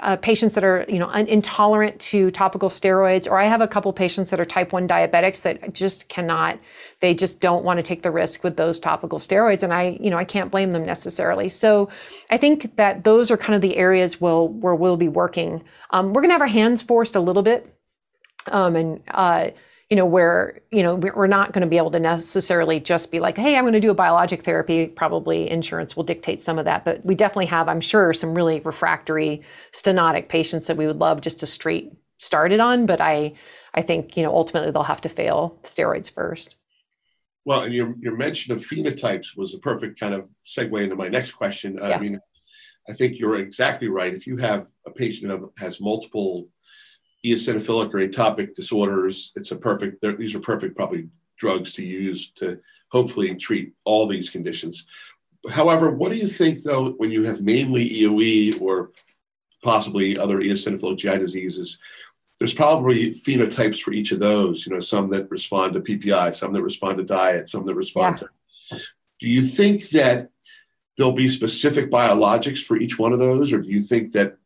uh, patients that are you know intolerant to topical steroids, or I have a couple patients that are type one diabetics that just cannot, they just don't want to take the risk with those topical steroids, and I you know I can't blame them necessarily. So I think that those are kind of the areas we'll, where we'll be working. Um, we're going to have our hands forced a little bit, um, and uh, you know, where, you know, we're not going to be able to necessarily just be like, hey, I'm going to do a biologic therapy. Probably insurance will dictate some of that. But we definitely have, I'm sure, some really refractory stenotic patients that we would love just to straight start it on. But I, I think, you know, ultimately they'll have to fail steroids first. Well, and your, your mention of phenotypes was a perfect kind of segue into my next question. Yeah. I mean, I think you're exactly right. If you have a patient who has multiple eosinophilic or atopic disorders, it's a perfect, these are perfect probably drugs to use to hopefully treat all these conditions. However, what do you think though, when you have mainly EOE or possibly other eosinophilic GI diseases, there's probably phenotypes for each of those, you know, some that respond to PPI, some that respond to diet, some that respond yeah. to. Do you think that there'll be specific biologics for each one of those, or do you think that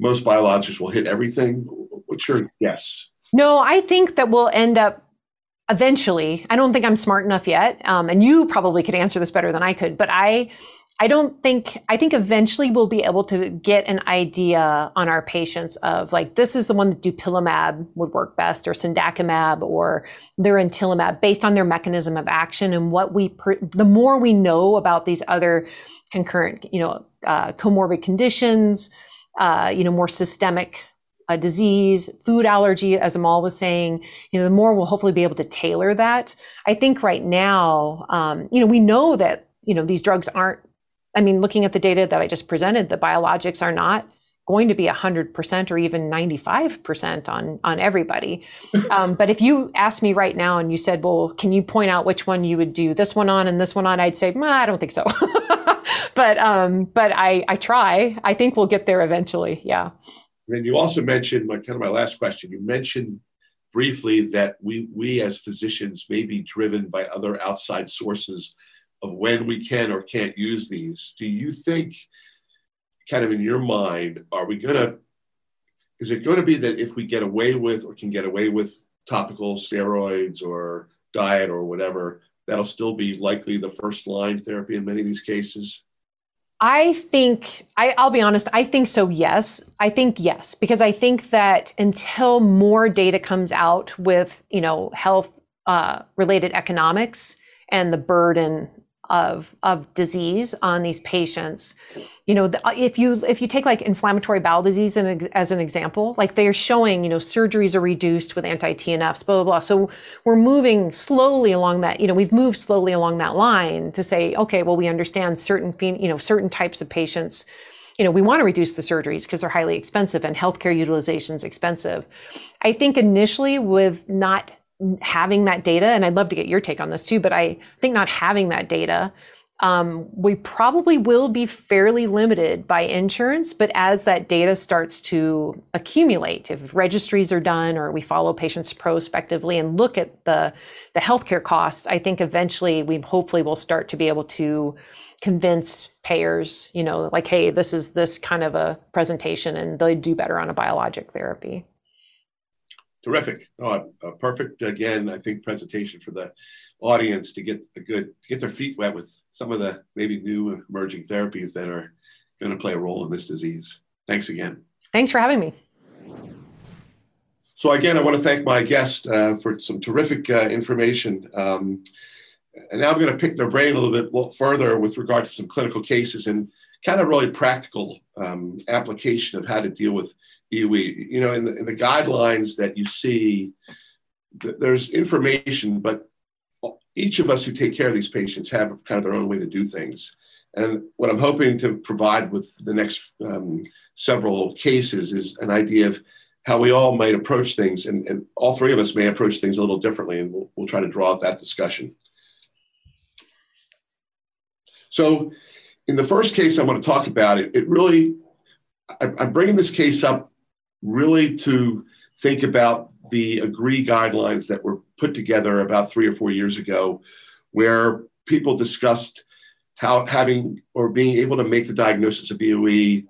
most biologics will hit everything? What's your guess? No, I think that we'll end up eventually. I don't think I'm smart enough yet, um, and you probably could answer this better than I could. But I, I don't think. I think eventually we'll be able to get an idea on our patients of like this is the one that dupilumab would work best, or cendakimab, or their lirentelimab, based on their mechanism of action and what we. Per- the more we know about these other concurrent, you know, uh, comorbid conditions, uh, you know, more systemic a disease, food allergy, as Amal was saying, you know, the more we'll hopefully be able to tailor that. I think right now, um, you know, we know that, you know, these drugs aren't, I mean, looking at the data that I just presented, the biologics are not going to be 100% or even 95% on, on everybody. Um, but if you asked me right now and you said, well, can you point out which one you would do this one on and this one on? I'd say, I don't think so. but um, but I, I try. I think we'll get there eventually. Yeah. And you also mentioned my kind of my last question. You mentioned briefly that we we as physicians may be driven by other outside sources of when we can or can't use these. Do you think, kind of in your mind, are we to? Is it going to be that if we get away with or can get away with topical steroids or diet or whatever, that'll still be likely the first line therapy in many of these cases? I think I, will be honest. I think so. Yes, I think yes because I think that until more data comes out with you know health uh, related economics and the burden of of disease on these patients. You know if you if you take like inflammatory bowel disease as an example like they're showing you know surgeries are reduced with anti-tnfs blah blah blah. So we're moving slowly along that you know we've moved slowly along that line to say okay well we understand certain you know certain types of patients you know we want to reduce the surgeries because they're highly expensive and healthcare utilization is expensive. I think initially with not having that data, and I'd love to get your take on this too, but I think not having that data, um, we probably will be fairly limited by insurance. But as that data starts to accumulate, if registries are done or we follow patients prospectively and look at the, the healthcare costs, I think eventually we hopefully will start to be able to convince payers, you know, like, hey, this is this kind of a presentation and they do better on a biologic therapy terrific. Oh, perfect again. I think presentation for the audience to get a good get their feet wet with some of the maybe new emerging therapies that are going to play a role in this disease. Thanks again. Thanks for having me. So again, I want to thank my guest uh, for some terrific uh, information. Um, and now I'm going to pick their brain a little bit further with regard to some clinical cases and kind of really practical um, application of how to deal with You know, in the, in the guidelines that you see, th- there's information, but each of us who take care of these patients have kind of their own way to do things. And what I'm hoping to provide with the next um, several cases is an idea of how we all might approach things, and, and all three of us may approach things a little differently, and we'll, we'll try to draw out that discussion. So, in the first case I want to talk about, it, it really, I, I'm bringing this case up really to think about the AGREE guidelines that were put together about three or four years ago, where people discussed how having or being able to make the diagnosis of EOE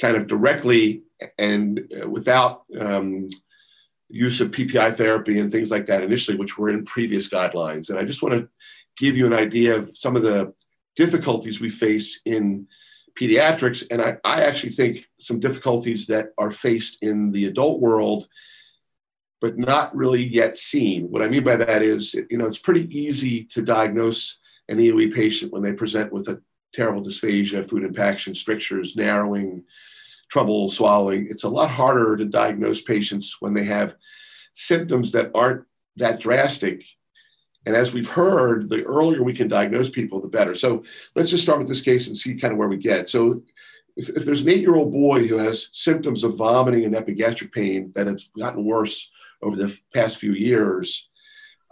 kind of directly and without um, use of PPI therapy and things like that initially, which were in previous guidelines. And I just want to give you an idea of some of the difficulties we face in pediatrics. And I, I actually think some difficulties that are faced in the adult world, but not really yet seen. What I mean by that is, you know, it's pretty easy to diagnose an EOE patient when they present with a terrible dysphagia, food impaction, strictures, narrowing, trouble swallowing. It's a lot harder to diagnose patients when they have symptoms that aren't that drastic. And as we've heard, the earlier we can diagnose people, the better. So let's just start with this case and see kind of where we get. So if, if there's an eight year old boy who has symptoms of vomiting and epigastric pain that has gotten worse over the past few years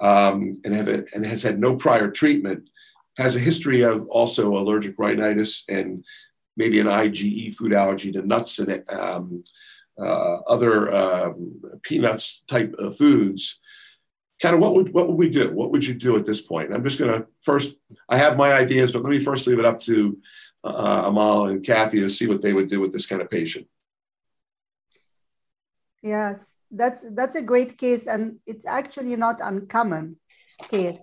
um, and, have, and has had no prior treatment, has a history of also allergic rhinitis and maybe an IgE food allergy to nuts and um, uh, other um, peanuts type of foods, kind of what would what would we do? What would you do at this point? I'm just going to first. I have my ideas, but let me first leave it up to uh, Amal and Kathy to see what they would do with this kind of patient. Yes, that's that's a great case, and it's actually not uncommon case.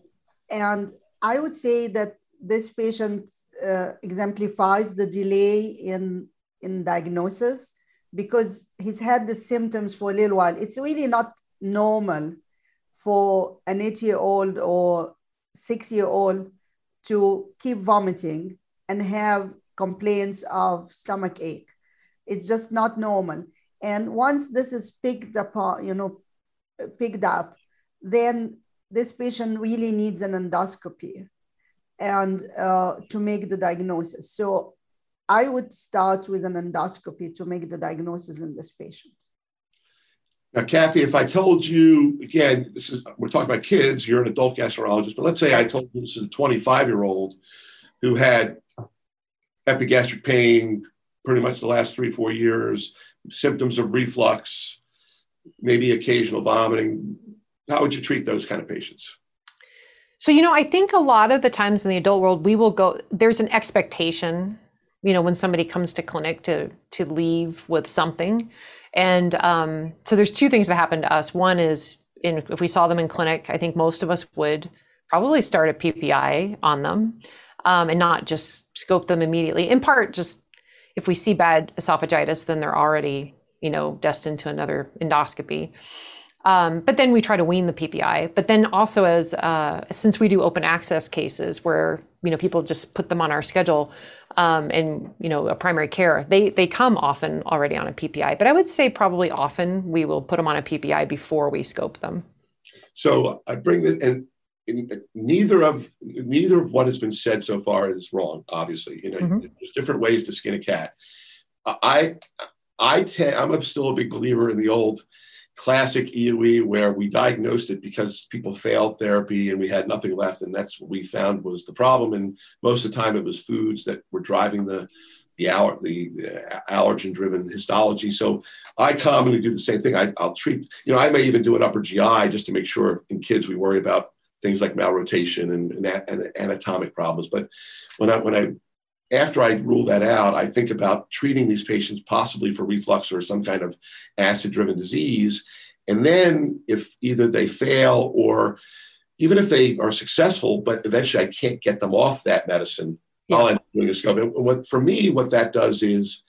And I would say that this patient uh, exemplifies the delay in, in diagnosis because he's had the symptoms for a little while. It's really not normal for an eight year old or six year old to keep vomiting and have complaints of stomach ache. It's just not normal. And once this is picked up, you know, picked up, then this patient really needs an endoscopy and uh, to make the diagnosis. So I would start with an endoscopy to make the diagnosis in this patient. Now, Kathy, if I told you again, this is we're talking about kids, you're an adult gastroenterologist, but let's say I told you this is a 25 year old who had epigastric pain pretty much the last three, four years, symptoms of reflux, maybe occasional vomiting. How would you treat those kind of patients? So, you know, I think a lot of the times in the adult world, we will go, there's an expectation, you know, when somebody comes to clinic to, to leave with something. And um, so there's two things that happen to us. One is in, if we saw them in clinic, I think most of us would probably start a PPI on them um, and not just scope them immediately. In part, just if we see bad esophagitis, then they're already, you know, destined to another endoscopy. Um, but then we try to wean the PPI. But then also as uh, since we do open access cases where you know people just put them on our schedule, um, and you know a primary care, they they come often already on a PPI. But I would say probably often we will put them on a PPI before we scope them. So I bring this and. In, neither of neither of what has been said so far is wrong. Obviously, you know, mm-hmm. there's different ways to skin a cat. I I tend, I'm still a big believer in the old classic EOE where we diagnosed it because people failed therapy and we had nothing left. And that's what we found was the problem. And most of the time it was foods that were driving the, the, aller, the uh, allergen driven histology. So I commonly do the same thing. I, will treat, you know, I may even do an upper GI just to make sure in kids we worry about things like malrotation and, and, and anatomic problems. But when I, when I after I rule that out, I think about treating these patients possibly for reflux or some kind of acid driven disease. And then if either they fail or even if they are successful, but eventually I can't get them off that medicine, yeah. End up doing a scope. And what, for me, what that does is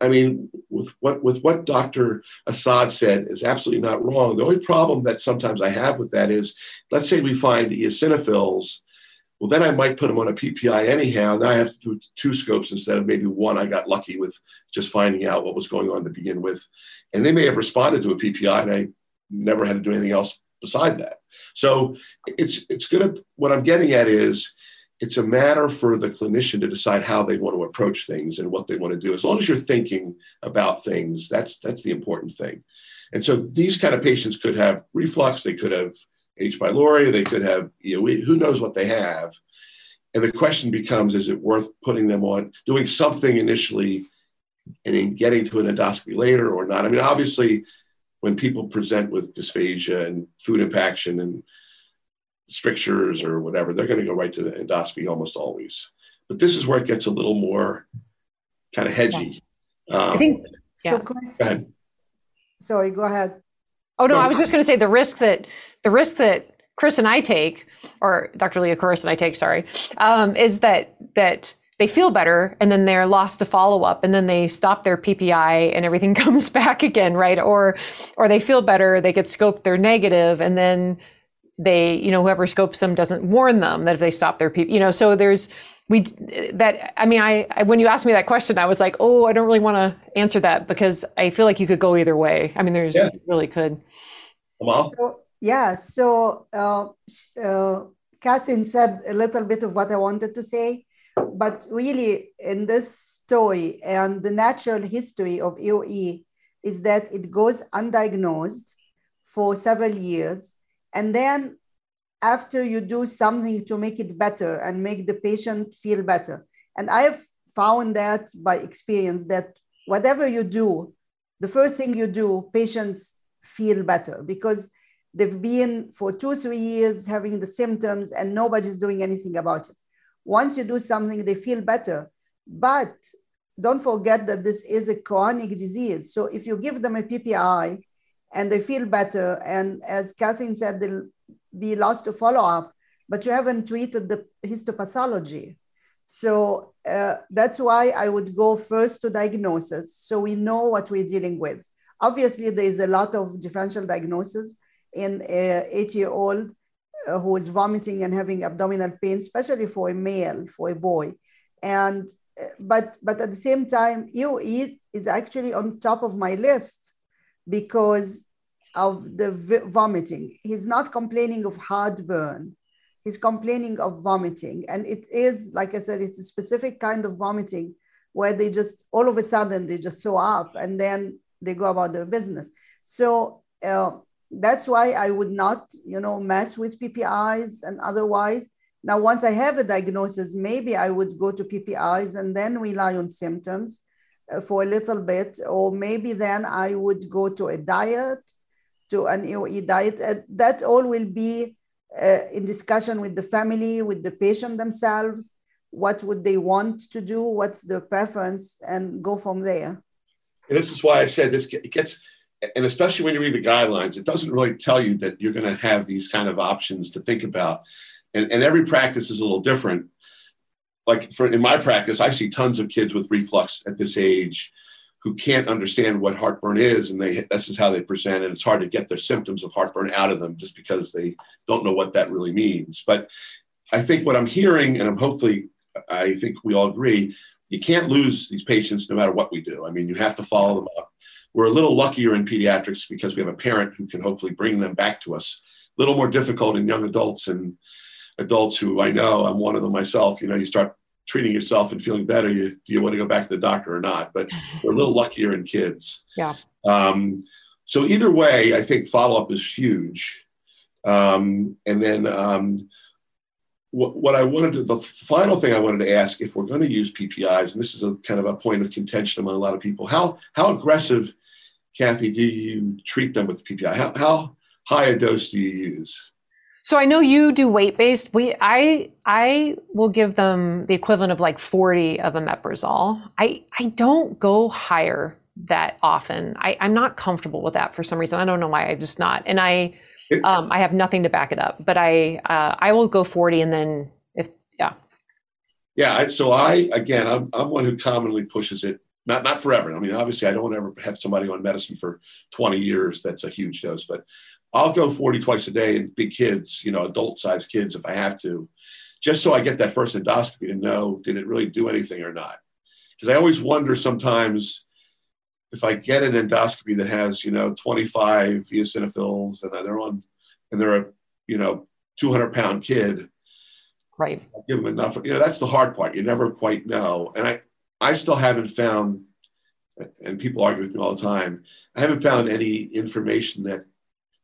I mean, with what with what Dr. Assa'ad said is absolutely not wrong. The only problem that sometimes I have with that is, let's say we find eosinophils, well, then I might put them on a PPI anyhow. Now I have to do two scopes instead of maybe one. I got lucky with just finding out what was going on to begin with, and they may have responded to a PPI, and I never had to do anything else beside that. So it's it's gonna. What I'm getting at is it's a matter for the clinician to decide how they want to approach things and what they want to do. As long as you're thinking about things, that's that's the important thing. And so these kind of patients could have reflux, they could have H. pylori, they could have EOE, who knows what they have. And the question becomes, is it worth putting them on, doing something initially and then getting to an endoscopy later or not? I mean, obviously, when people present with dysphagia and food impaction and strictures or whatever, they're going to go right to the endoscopy almost always. But this is where it gets a little more kind of hedgy. Um, I think. Yeah. So, Chris, sorry, go ahead. Oh no, I was just going to say the risk that the risk that Chris and I take, or Dr. Liacouras and I take, sorry, um, is that that they feel better and then they're lost to follow up and then they stop their PPI and everything comes back again, right? Or or they feel better, they get scoped, they're negative, and then they, you know, whoever scopes them doesn't warn them that if they stop their PPI, you know, so there's we that I mean I, I, when you asked me that question I was like oh I don't really want to answer that because I feel like you could go either way. I mean there's yeah. really could. Well. So, yeah so uh, uh, Catherine said a little bit of what I wanted to say but really in this story and the natural history of EOE is that it goes undiagnosed for several years and then after you do something to make it better and make the patient feel better. And I've found that by experience that whatever you do, the first thing you do, patients feel better because they've been for two, three years having the symptoms and nobody's doing anything about it. Once you do something, they feel better. But don't forget that this is a chronic disease. So if you give them a PPI and they feel better, and as Catherine said, they'll be lost to follow up, but you haven't treated the histopathology. So uh, that's why I would go first to diagnosis so we know what we're dealing with. Obviously, there is a lot of differential diagnosis in an eight year old uh, who is vomiting and having abdominal pain, especially for a male, for a boy. And uh, but but at the same time, EOE is actually on top of my list because of the vomiting. He's not complaining of heartburn. He's complaining of vomiting. And it is, like I said, it's a specific kind of vomiting where they just, all of a sudden, they just throw up and then they go about their business. So uh, that's why I would not, you know, mess with PPIs and otherwise. Now, once I have a diagnosis, maybe I would go to PPIs and then rely on symptoms uh, for a little bit, or maybe then I would go to a diet to an EOE diet. Uh, that all will be uh, in discussion with the family, with the patient themselves. What would they want to do? What's their preference? And go from there. And this is why I said this it gets, and especially when you read the guidelines, it doesn't really tell you that you're going to have these kind of options to think about. And, and every practice is a little different. Like for in my practice, I see tons of kids with reflux at this age who can't understand what heartburn is and they this is how they present and it's hard to get their symptoms of heartburn out of them just because they don't know what that really means. But i think what i'm hearing and i'm hopefully i think we all agree you can't lose these patients no matter what we do. I mean you have to follow them up. We're a little luckier in pediatrics because we have a parent who can hopefully bring them back to us. A little more difficult in young adults and adults who i know i'm one of them myself you know you start treating yourself and feeling better, you do you want to go back to the doctor or not? But we're a little luckier in kids. Yeah. Um, so either way, I think follow up is huge. Um, and then um, what, what I wanted to, the final thing I wanted to ask, if we're going to use PPIs, and this is a kind of a point of contention among a lot of people, how how aggressive, Kathy, do you treat them with PPI? How, how high a dose do you use? So I know you do weight based. We I I will give them the equivalent of like 40 of omeprazole. I I don't go higher that often. I, I'm not comfortable with that for some reason. I don't know why. I just not. And I um, I have nothing to back it up. But I uh, I will go 40 and then if yeah. Yeah. So I again I'm I'm one who commonly pushes it not not forever. I mean, obviously, I don't want to ever have somebody on medicine for 20 years. That's a huge dose, but I'll go 40 twice a day and big kids, you know, adult sized kids if I have to, just so I get that first endoscopy to know did it really do anything or not. Because I always wonder sometimes if I get an endoscopy that has, you know, 25 eosinophils and they're on, and they're a, you know, 200 pound kid, right? I give them enough. You know, that's the hard part. You never quite know. And I, I still haven't found, and people argue with me all the time. I haven't found any information that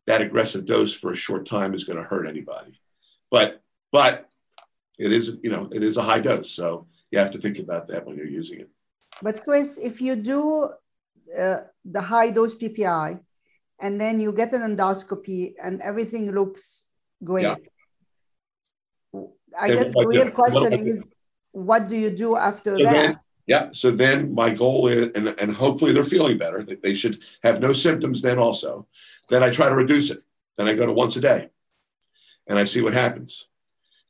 that aggressive dose for a short time is going to hurt anybody. But but it is you know it is a high dose, so you have to think about that when you're using it. But Chris, if you do uh, the high dose PPI, and then you get an endoscopy and everything looks great. Yeah. I guess the real question what is what do you do after so that? Then, yeah. So then my goal is, and, and hopefully they're feeling better, they should have no symptoms then also. Then I try to reduce it. Then I go to once a day and I see what happens.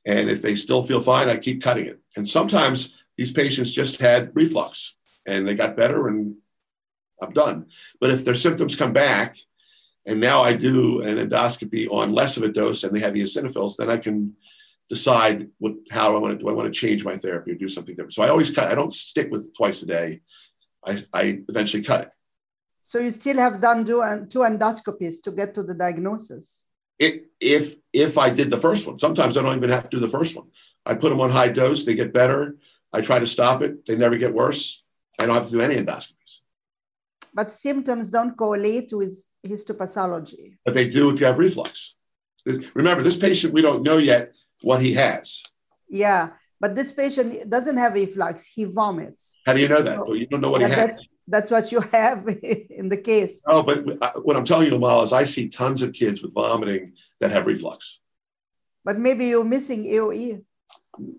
And if they still feel fine, I keep cutting it. And sometimes these patients just had reflux and they got better and I'm done. But if their symptoms come back and now I do an endoscopy on less of a dose and they have eosinophils, then I can decide what how I want to do I want to change my therapy or do something different. So I always cut. I don't stick with twice a day. I, I eventually cut it. So you still have done two endoscopies to get to the diagnosis. It, if if I did the first one, sometimes I don't even have to do the first one. I put them on high dose. They get better. I try to stop it. They never get worse. I don't have to do any endoscopies. But symptoms don't correlate with histopathology. But they do if you have reflux. Remember, this patient we don't know yet what he has. Yeah, but this patient doesn't have reflux. He vomits. How do you know that? well, you don't know what he has. That's what you have in the case. Oh, but uh, what I'm telling you, Amal, is I see tons of kids with vomiting that have reflux. But maybe you're missing EOE.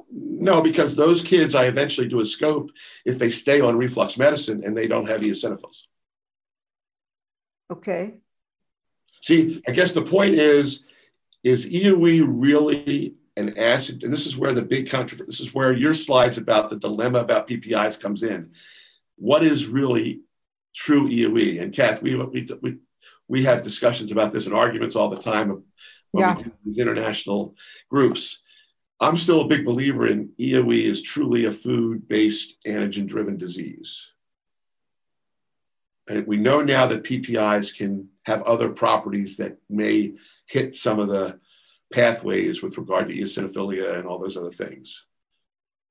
No, because those kids, I eventually do a scope if they stay on reflux medicine and they don't have eosinophils. Okay. See, I guess the point is, is EOE really an acid, and this is where the big controversy, this is where your slides about the dilemma about PPIs comes in. What is really true EOE? And Kath, we, we, we, we have discussions about this and arguments all the time when yeah. we do these international groups. I'm still a big believer in EOE is truly a food-based antigen-driven disease. And we know now that PPIs can have other properties that may hit some of the pathways with regard to eosinophilia and all those other things.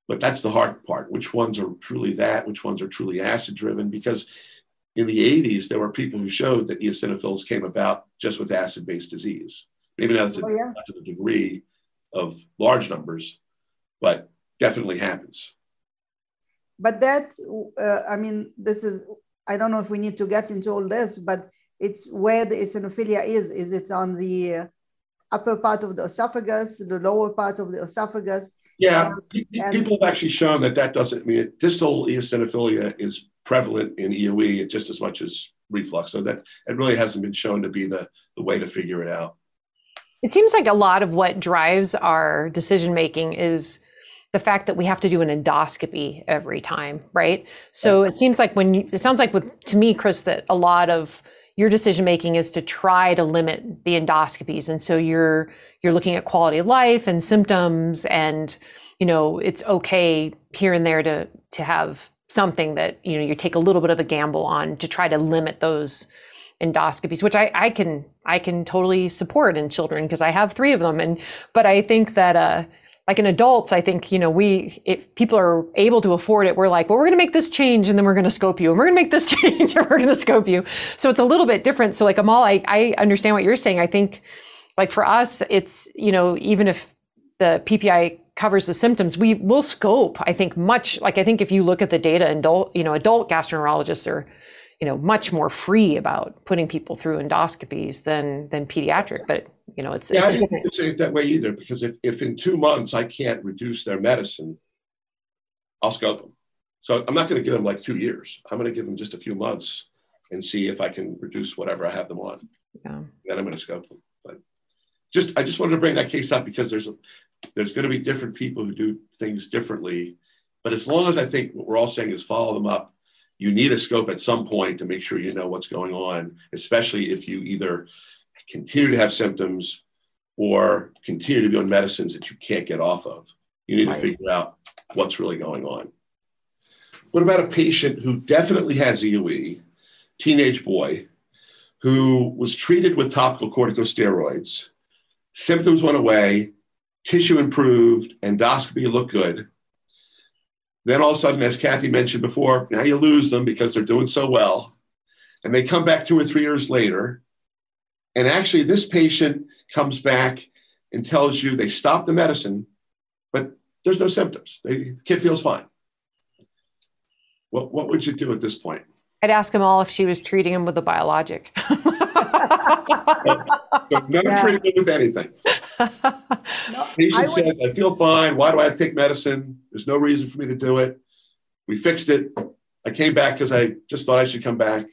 But that's the hard part. Which ones are truly that? Which ones are truly acid driven? Because in the 80s, there were people who showed that eosinophils came about just with acid based disease. Maybe not to, oh, yeah. not to the degree of large numbers, but definitely happens. But that, uh, I mean, this is, I don't know if we need to get into all this, but it's where the eosinophilia is. Is it on the uh, upper part of the esophagus, the lower part of the esophagus. Yeah, and, people have actually shown that that doesn't I mean distal eosinophilia is prevalent in EOE just as much as reflux. So that it really hasn't been shown to be the, the way to figure it out. It seems like a lot of what drives our decision making is the fact that we have to do an endoscopy every time, right? So it seems like when you, it sounds like with to me, Chris, that a lot of your decision making is to try to limit the endoscopies. And so you're you're looking at quality of life and symptoms and you know it's okay here and there to to have something that you know you take a little bit of a gamble on to try to limit those endoscopies which i i can i can totally support in children because i have three of them. And but i think that uh like in adults, I think, you know, we, if people are able to afford it, we're like, well, we're going to make this change and then we're going to scope you and we're going to make this change and we're going to scope you. So it's a little bit different. So like Amal, I, I understand what you're saying. I think like for us, it's, you know, even if the PPI covers the symptoms, we will scope, I think much like, I think if you look at the data, adult, you know, adult gastroenterologists are, you know, much more free about putting people through endoscopies than, than pediatric, but you know, it's, yeah, it's I didn't say it that way either, because if, if in two months I can't reduce their medicine, I'll scope them. So I'm not going to give them like two years. I'm going to give them just a few months and see if I can reduce whatever I have them on. Yeah. Then I'm going to scope them. But just I just wanted to bring that case up because there's a, there's going to be different people who do things differently. But as long as I think what we're all saying is follow them up you need a scope at some point to make sure you know what's going on, especially if you either continue to have symptoms or continue to be on medicines that you can't get off of. You need right. to figure out what's really going on. What about a patient who definitely has EOE, teenage boy, who was treated with topical corticosteroids, symptoms went away, tissue improved, endoscopy looked good. Then all of a sudden, as Kathy mentioned before, now you lose them because they're doing so well. And they come back two or three years later. And actually, this patient comes back and tells you they stopped the medicine, but there's no symptoms. They, the kid feels fine. What, what would you do at this point? I'd ask them all if she was treating him with a biologic. no yeah. treatment with anything. no, Patient I says, I feel fine. Why do I have to take medicine? There's no reason for me to do it. We fixed it. I came back because I just thought I should come back.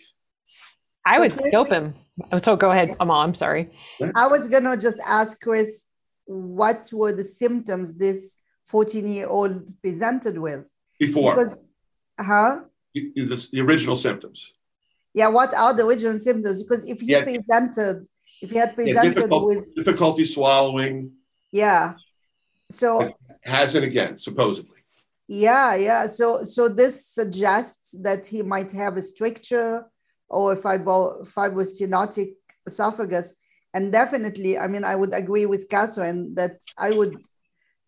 I would scope him. Oh, so go ahead, Amal. I'm sorry. I was gonna just ask Chris, what were the symptoms this 14 year old presented with before? Because, huh? The, the original symptoms yeah, what are the original symptoms? Because if he yeah. presented, if he had presented yeah, with difficulty swallowing, yeah, so has it again, supposedly. Yeah, yeah. So, so this suggests that he might have a stricture or a fibro, fibrostenotic esophagus, and definitely, I mean, I would agree with Catherine that I would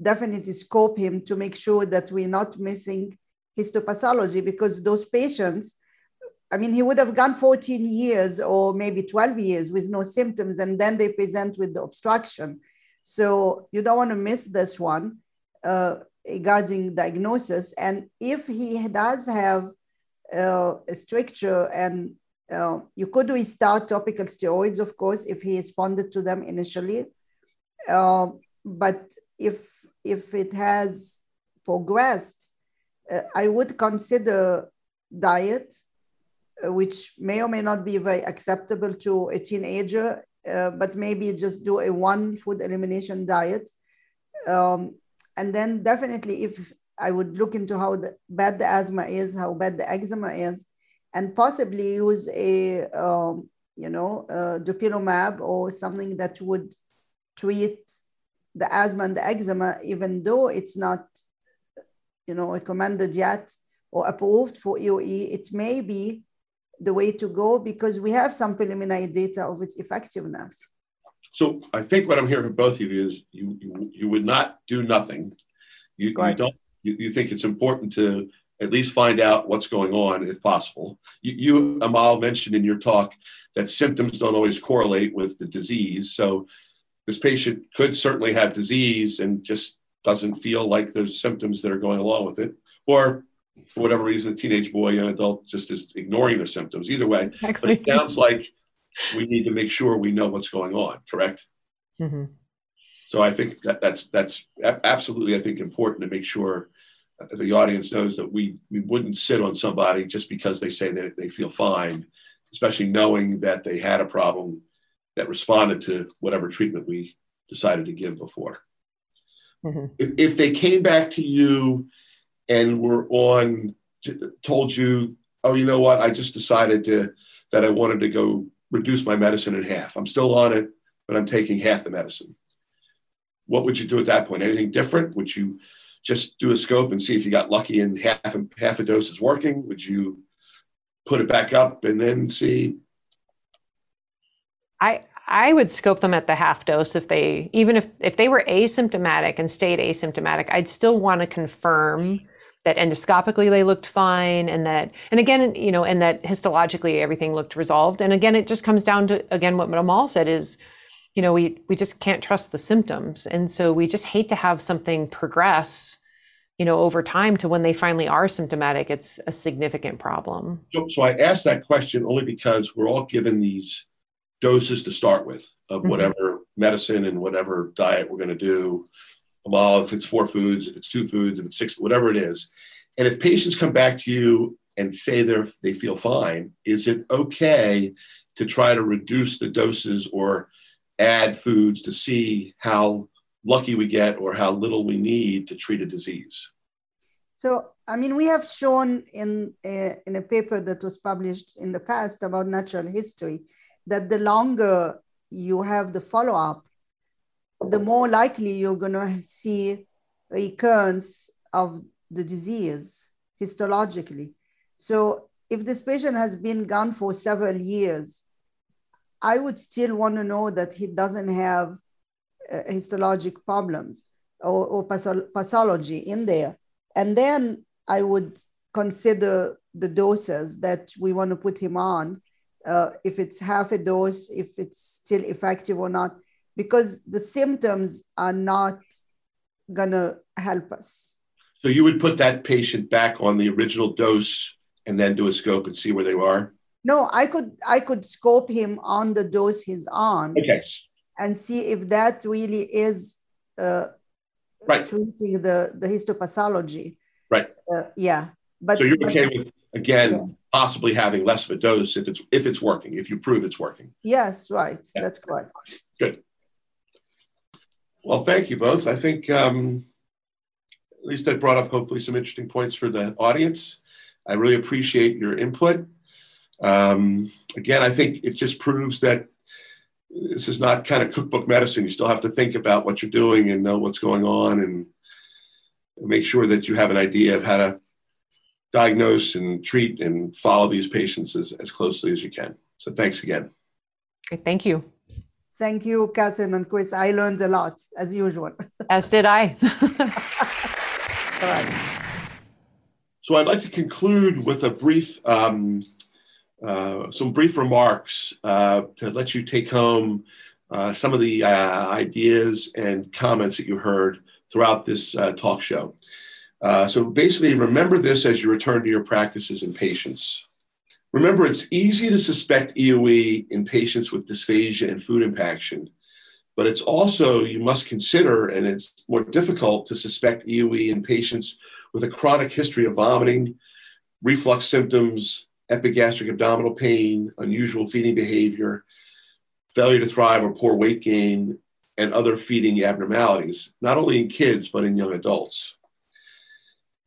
definitely scope him to make sure that we're not missing histopathology because those patients I mean, he would have gone 14 years or maybe 12 years with no symptoms, and then they present with the obstruction. So you don't want to miss this one uh, regarding diagnosis. And if he does have uh, a stricture, and uh, you could restart topical steroids, of course, if he responded to them initially. Uh, but if if it has progressed, uh, I would consider diet which may or may not be very acceptable to a teenager, uh, but maybe just do a one food elimination diet. Um, and then definitely if I would look into how the, bad the asthma is, how bad the eczema is, and possibly use a, um, you know, uh, dupilumab or something that would treat the asthma and the eczema, even though it's not, you know, recommended yet or approved for EOE, it may be the way to go because we have some preliminary data of its effectiveness. So I think what I'm hearing from both of you is you you, you would not do nothing. You, you don't you, you, think it's important to at least find out what's going on if possible. You, you Amal mentioned in your talk that symptoms don't always correlate with the disease. So this patient could certainly have disease and just doesn't feel like there's symptoms that are going along with it. Or for whatever reason, a teenage boy, young adult, just is ignoring their symptoms. Either way, exactly. but it sounds like we need to make sure we know what's going on. Correct. Mm-hmm. So I think that that's that's absolutely I think important to make sure the audience knows that we we wouldn't sit on somebody just because they say that they feel fine, especially knowing that they had a problem that responded to whatever treatment we decided to give before. Mm-hmm. If, if they came back to you and were on told you, oh, you know what? I just decided to that I wanted to go reduce my medicine in half. I'm still on it, but I'm taking half the medicine. What would you do at that point? Anything different? Would you just do a scope and see if you got lucky and half half a dose is working? Would you put it back up and then see? I I would scope them at the half dose if they even if if they were asymptomatic and stayed asymptomatic, I'd still want to confirm that endoscopically they looked fine and that and again you know and that histologically everything looked resolved and again it just comes down to again what Amal said is you know we we just can't trust the symptoms and so we just hate to have something progress you know over time to when they finally are symptomatic it's a significant problem so, so i asked that question only because we're all given these doses to start with of mm-hmm. whatever mm-hmm. medicine and whatever diet we're going to do well, if it's four foods, if it's two foods, if it's six, whatever it is. And if patients come back to you and say they're, they feel fine, is it okay to try to reduce the doses or add foods to see how lucky we get or how little we need to treat a disease? So I mean, we have shown in a, in a paper that was published in the past about natural history that the longer you have the follow up, the more likely you're going to see recurrence of the disease histologically. So, if this patient has been gone for several years, I would still want to know that he doesn't have uh, histologic problems or, or pathology in there. And then I would consider the doses that we want to put him on, uh, if it's half a dose, if it's still effective or not, because the symptoms are not going to help us. So you would put that patient back on the original dose and then do a scope and see where they are? No, I could I could scope him on the dose he's on. Okay. And see if that really is uh, right. treating the, the histopathology. Right. Uh, yeah. But so you're okay with again yeah. possibly having less of a dose if it's if it's working, if you prove it's working. Yes, right. Yeah. That's correct. Good. Well, thank you both. I think um, at least that brought up hopefully some interesting points for the audience. I really appreciate your input. Um, again, I think it just proves that this is not kind of cookbook medicine. You still have to think about what you're doing and know what's going on and make sure that you have an idea of how to diagnose and treat and follow these patients as, as closely as you can. So thanks again. Thank you. Thank you, Catherine and Chris. I learned a lot, as usual. As did I. All right. So I'd like to conclude with a brief um, uh, some brief remarks uh, to let you take home uh, some of the uh, ideas and comments that you heard throughout this uh, talk show. so basically, remember this as you return to your practices and patients. Remember, it's easy to suspect EOE in patients with dysphagia and food impaction, but it's also, you must consider, and it's more difficult to suspect EOE in patients with a chronic history of vomiting, reflux symptoms, epigastric abdominal pain, unusual feeding behavior, failure to thrive or poor weight gain, and other feeding abnormalities, not only in kids, but in young adults.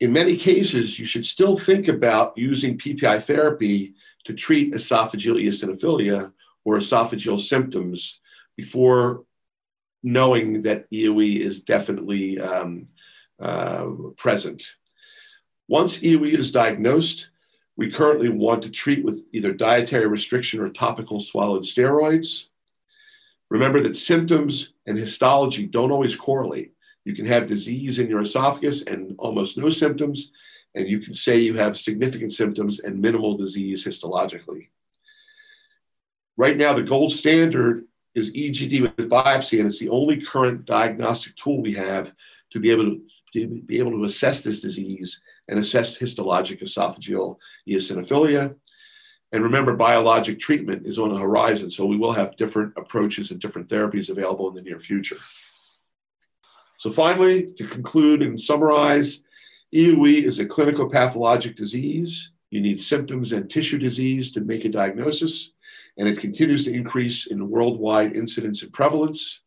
In many cases, you should still think about using PPI therapy to treat esophageal eosinophilia or esophageal symptoms before knowing that EOE is definitely um, uh, present. Once EOE is diagnosed, we currently want to treat with either dietary restriction or topical swallowed steroids. Remember that symptoms and histology don't always correlate. You can have disease in your esophagus and almost no symptoms, and you can say you have significant symptoms and minimal disease histologically. Right now, the gold standard is EGD with biopsy, and it's the only current diagnostic tool we have to be able to, to be able to assess this disease and assess histologic esophageal eosinophilia. And remember, biologic treatment is on the horizon, so we will have different approaches and different therapies available in the near future. So, finally, to conclude and summarize, EOE is a clinical pathologic disease. You need symptoms and tissue disease to make a diagnosis, and it continues to increase in worldwide incidence and prevalence.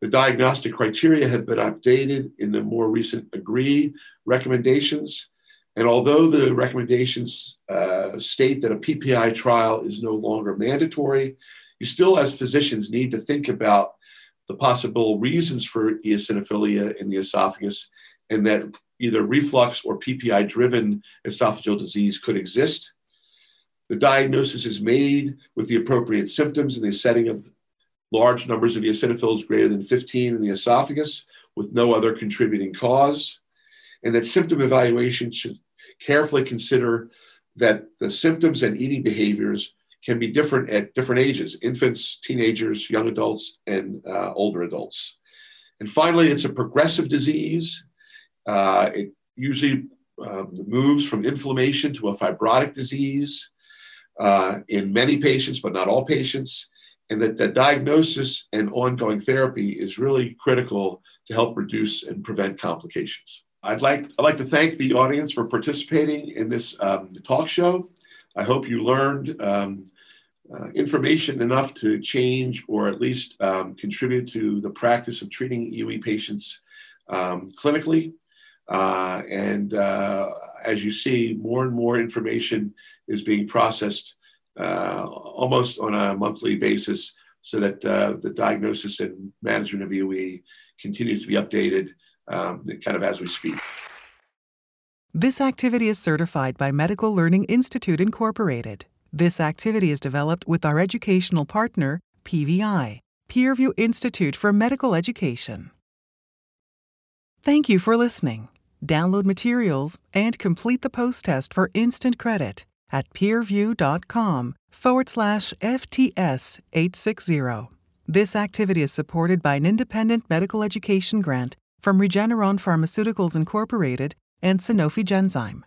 The diagnostic criteria have been updated in the more recent AGREE recommendations. And although the recommendations uh, state that a PPI trial is no longer mandatory, you still, as physicians, need to think about the possible reasons for eosinophilia in the esophagus and that either reflux or PPI driven esophageal disease could exist. The diagnosis is made with the appropriate symptoms in the setting of large numbers of eosinophils greater than 15 in the esophagus with no other contributing cause, and that symptom evaluation should carefully consider that the symptoms and eating behaviors can be different at different ages infants, teenagers, young adults, and uh, older adults. And finally, it's a progressive disease. Uh, it usually um, moves from inflammation to a fibrotic disease uh, in many patients, but not all patients and that the diagnosis and ongoing therapy is really critical to help reduce and prevent complications. I'd like, I'd like to thank the audience for participating in this um, talk show. I hope you learned um, uh, information enough to change or at least um, contribute to the practice of treating EOE patients um, clinically. Uh, and uh, as you see, more and more information is being processed uh, almost on a monthly basis so that uh, the diagnosis and management of EOE continues to be updated um, kind of as we speak. This activity is certified by Medical Learning Institute Incorporated. This activity is developed with our educational partner, PVI, Peerview Institute for Medical Education. Thank you for listening. Download materials and complete the post test for instant credit at peerview.com forward slash FTS 860. This activity is supported by an independent medical education grant from Regeneron Pharmaceuticals Incorporated and Sanofi Genzyme.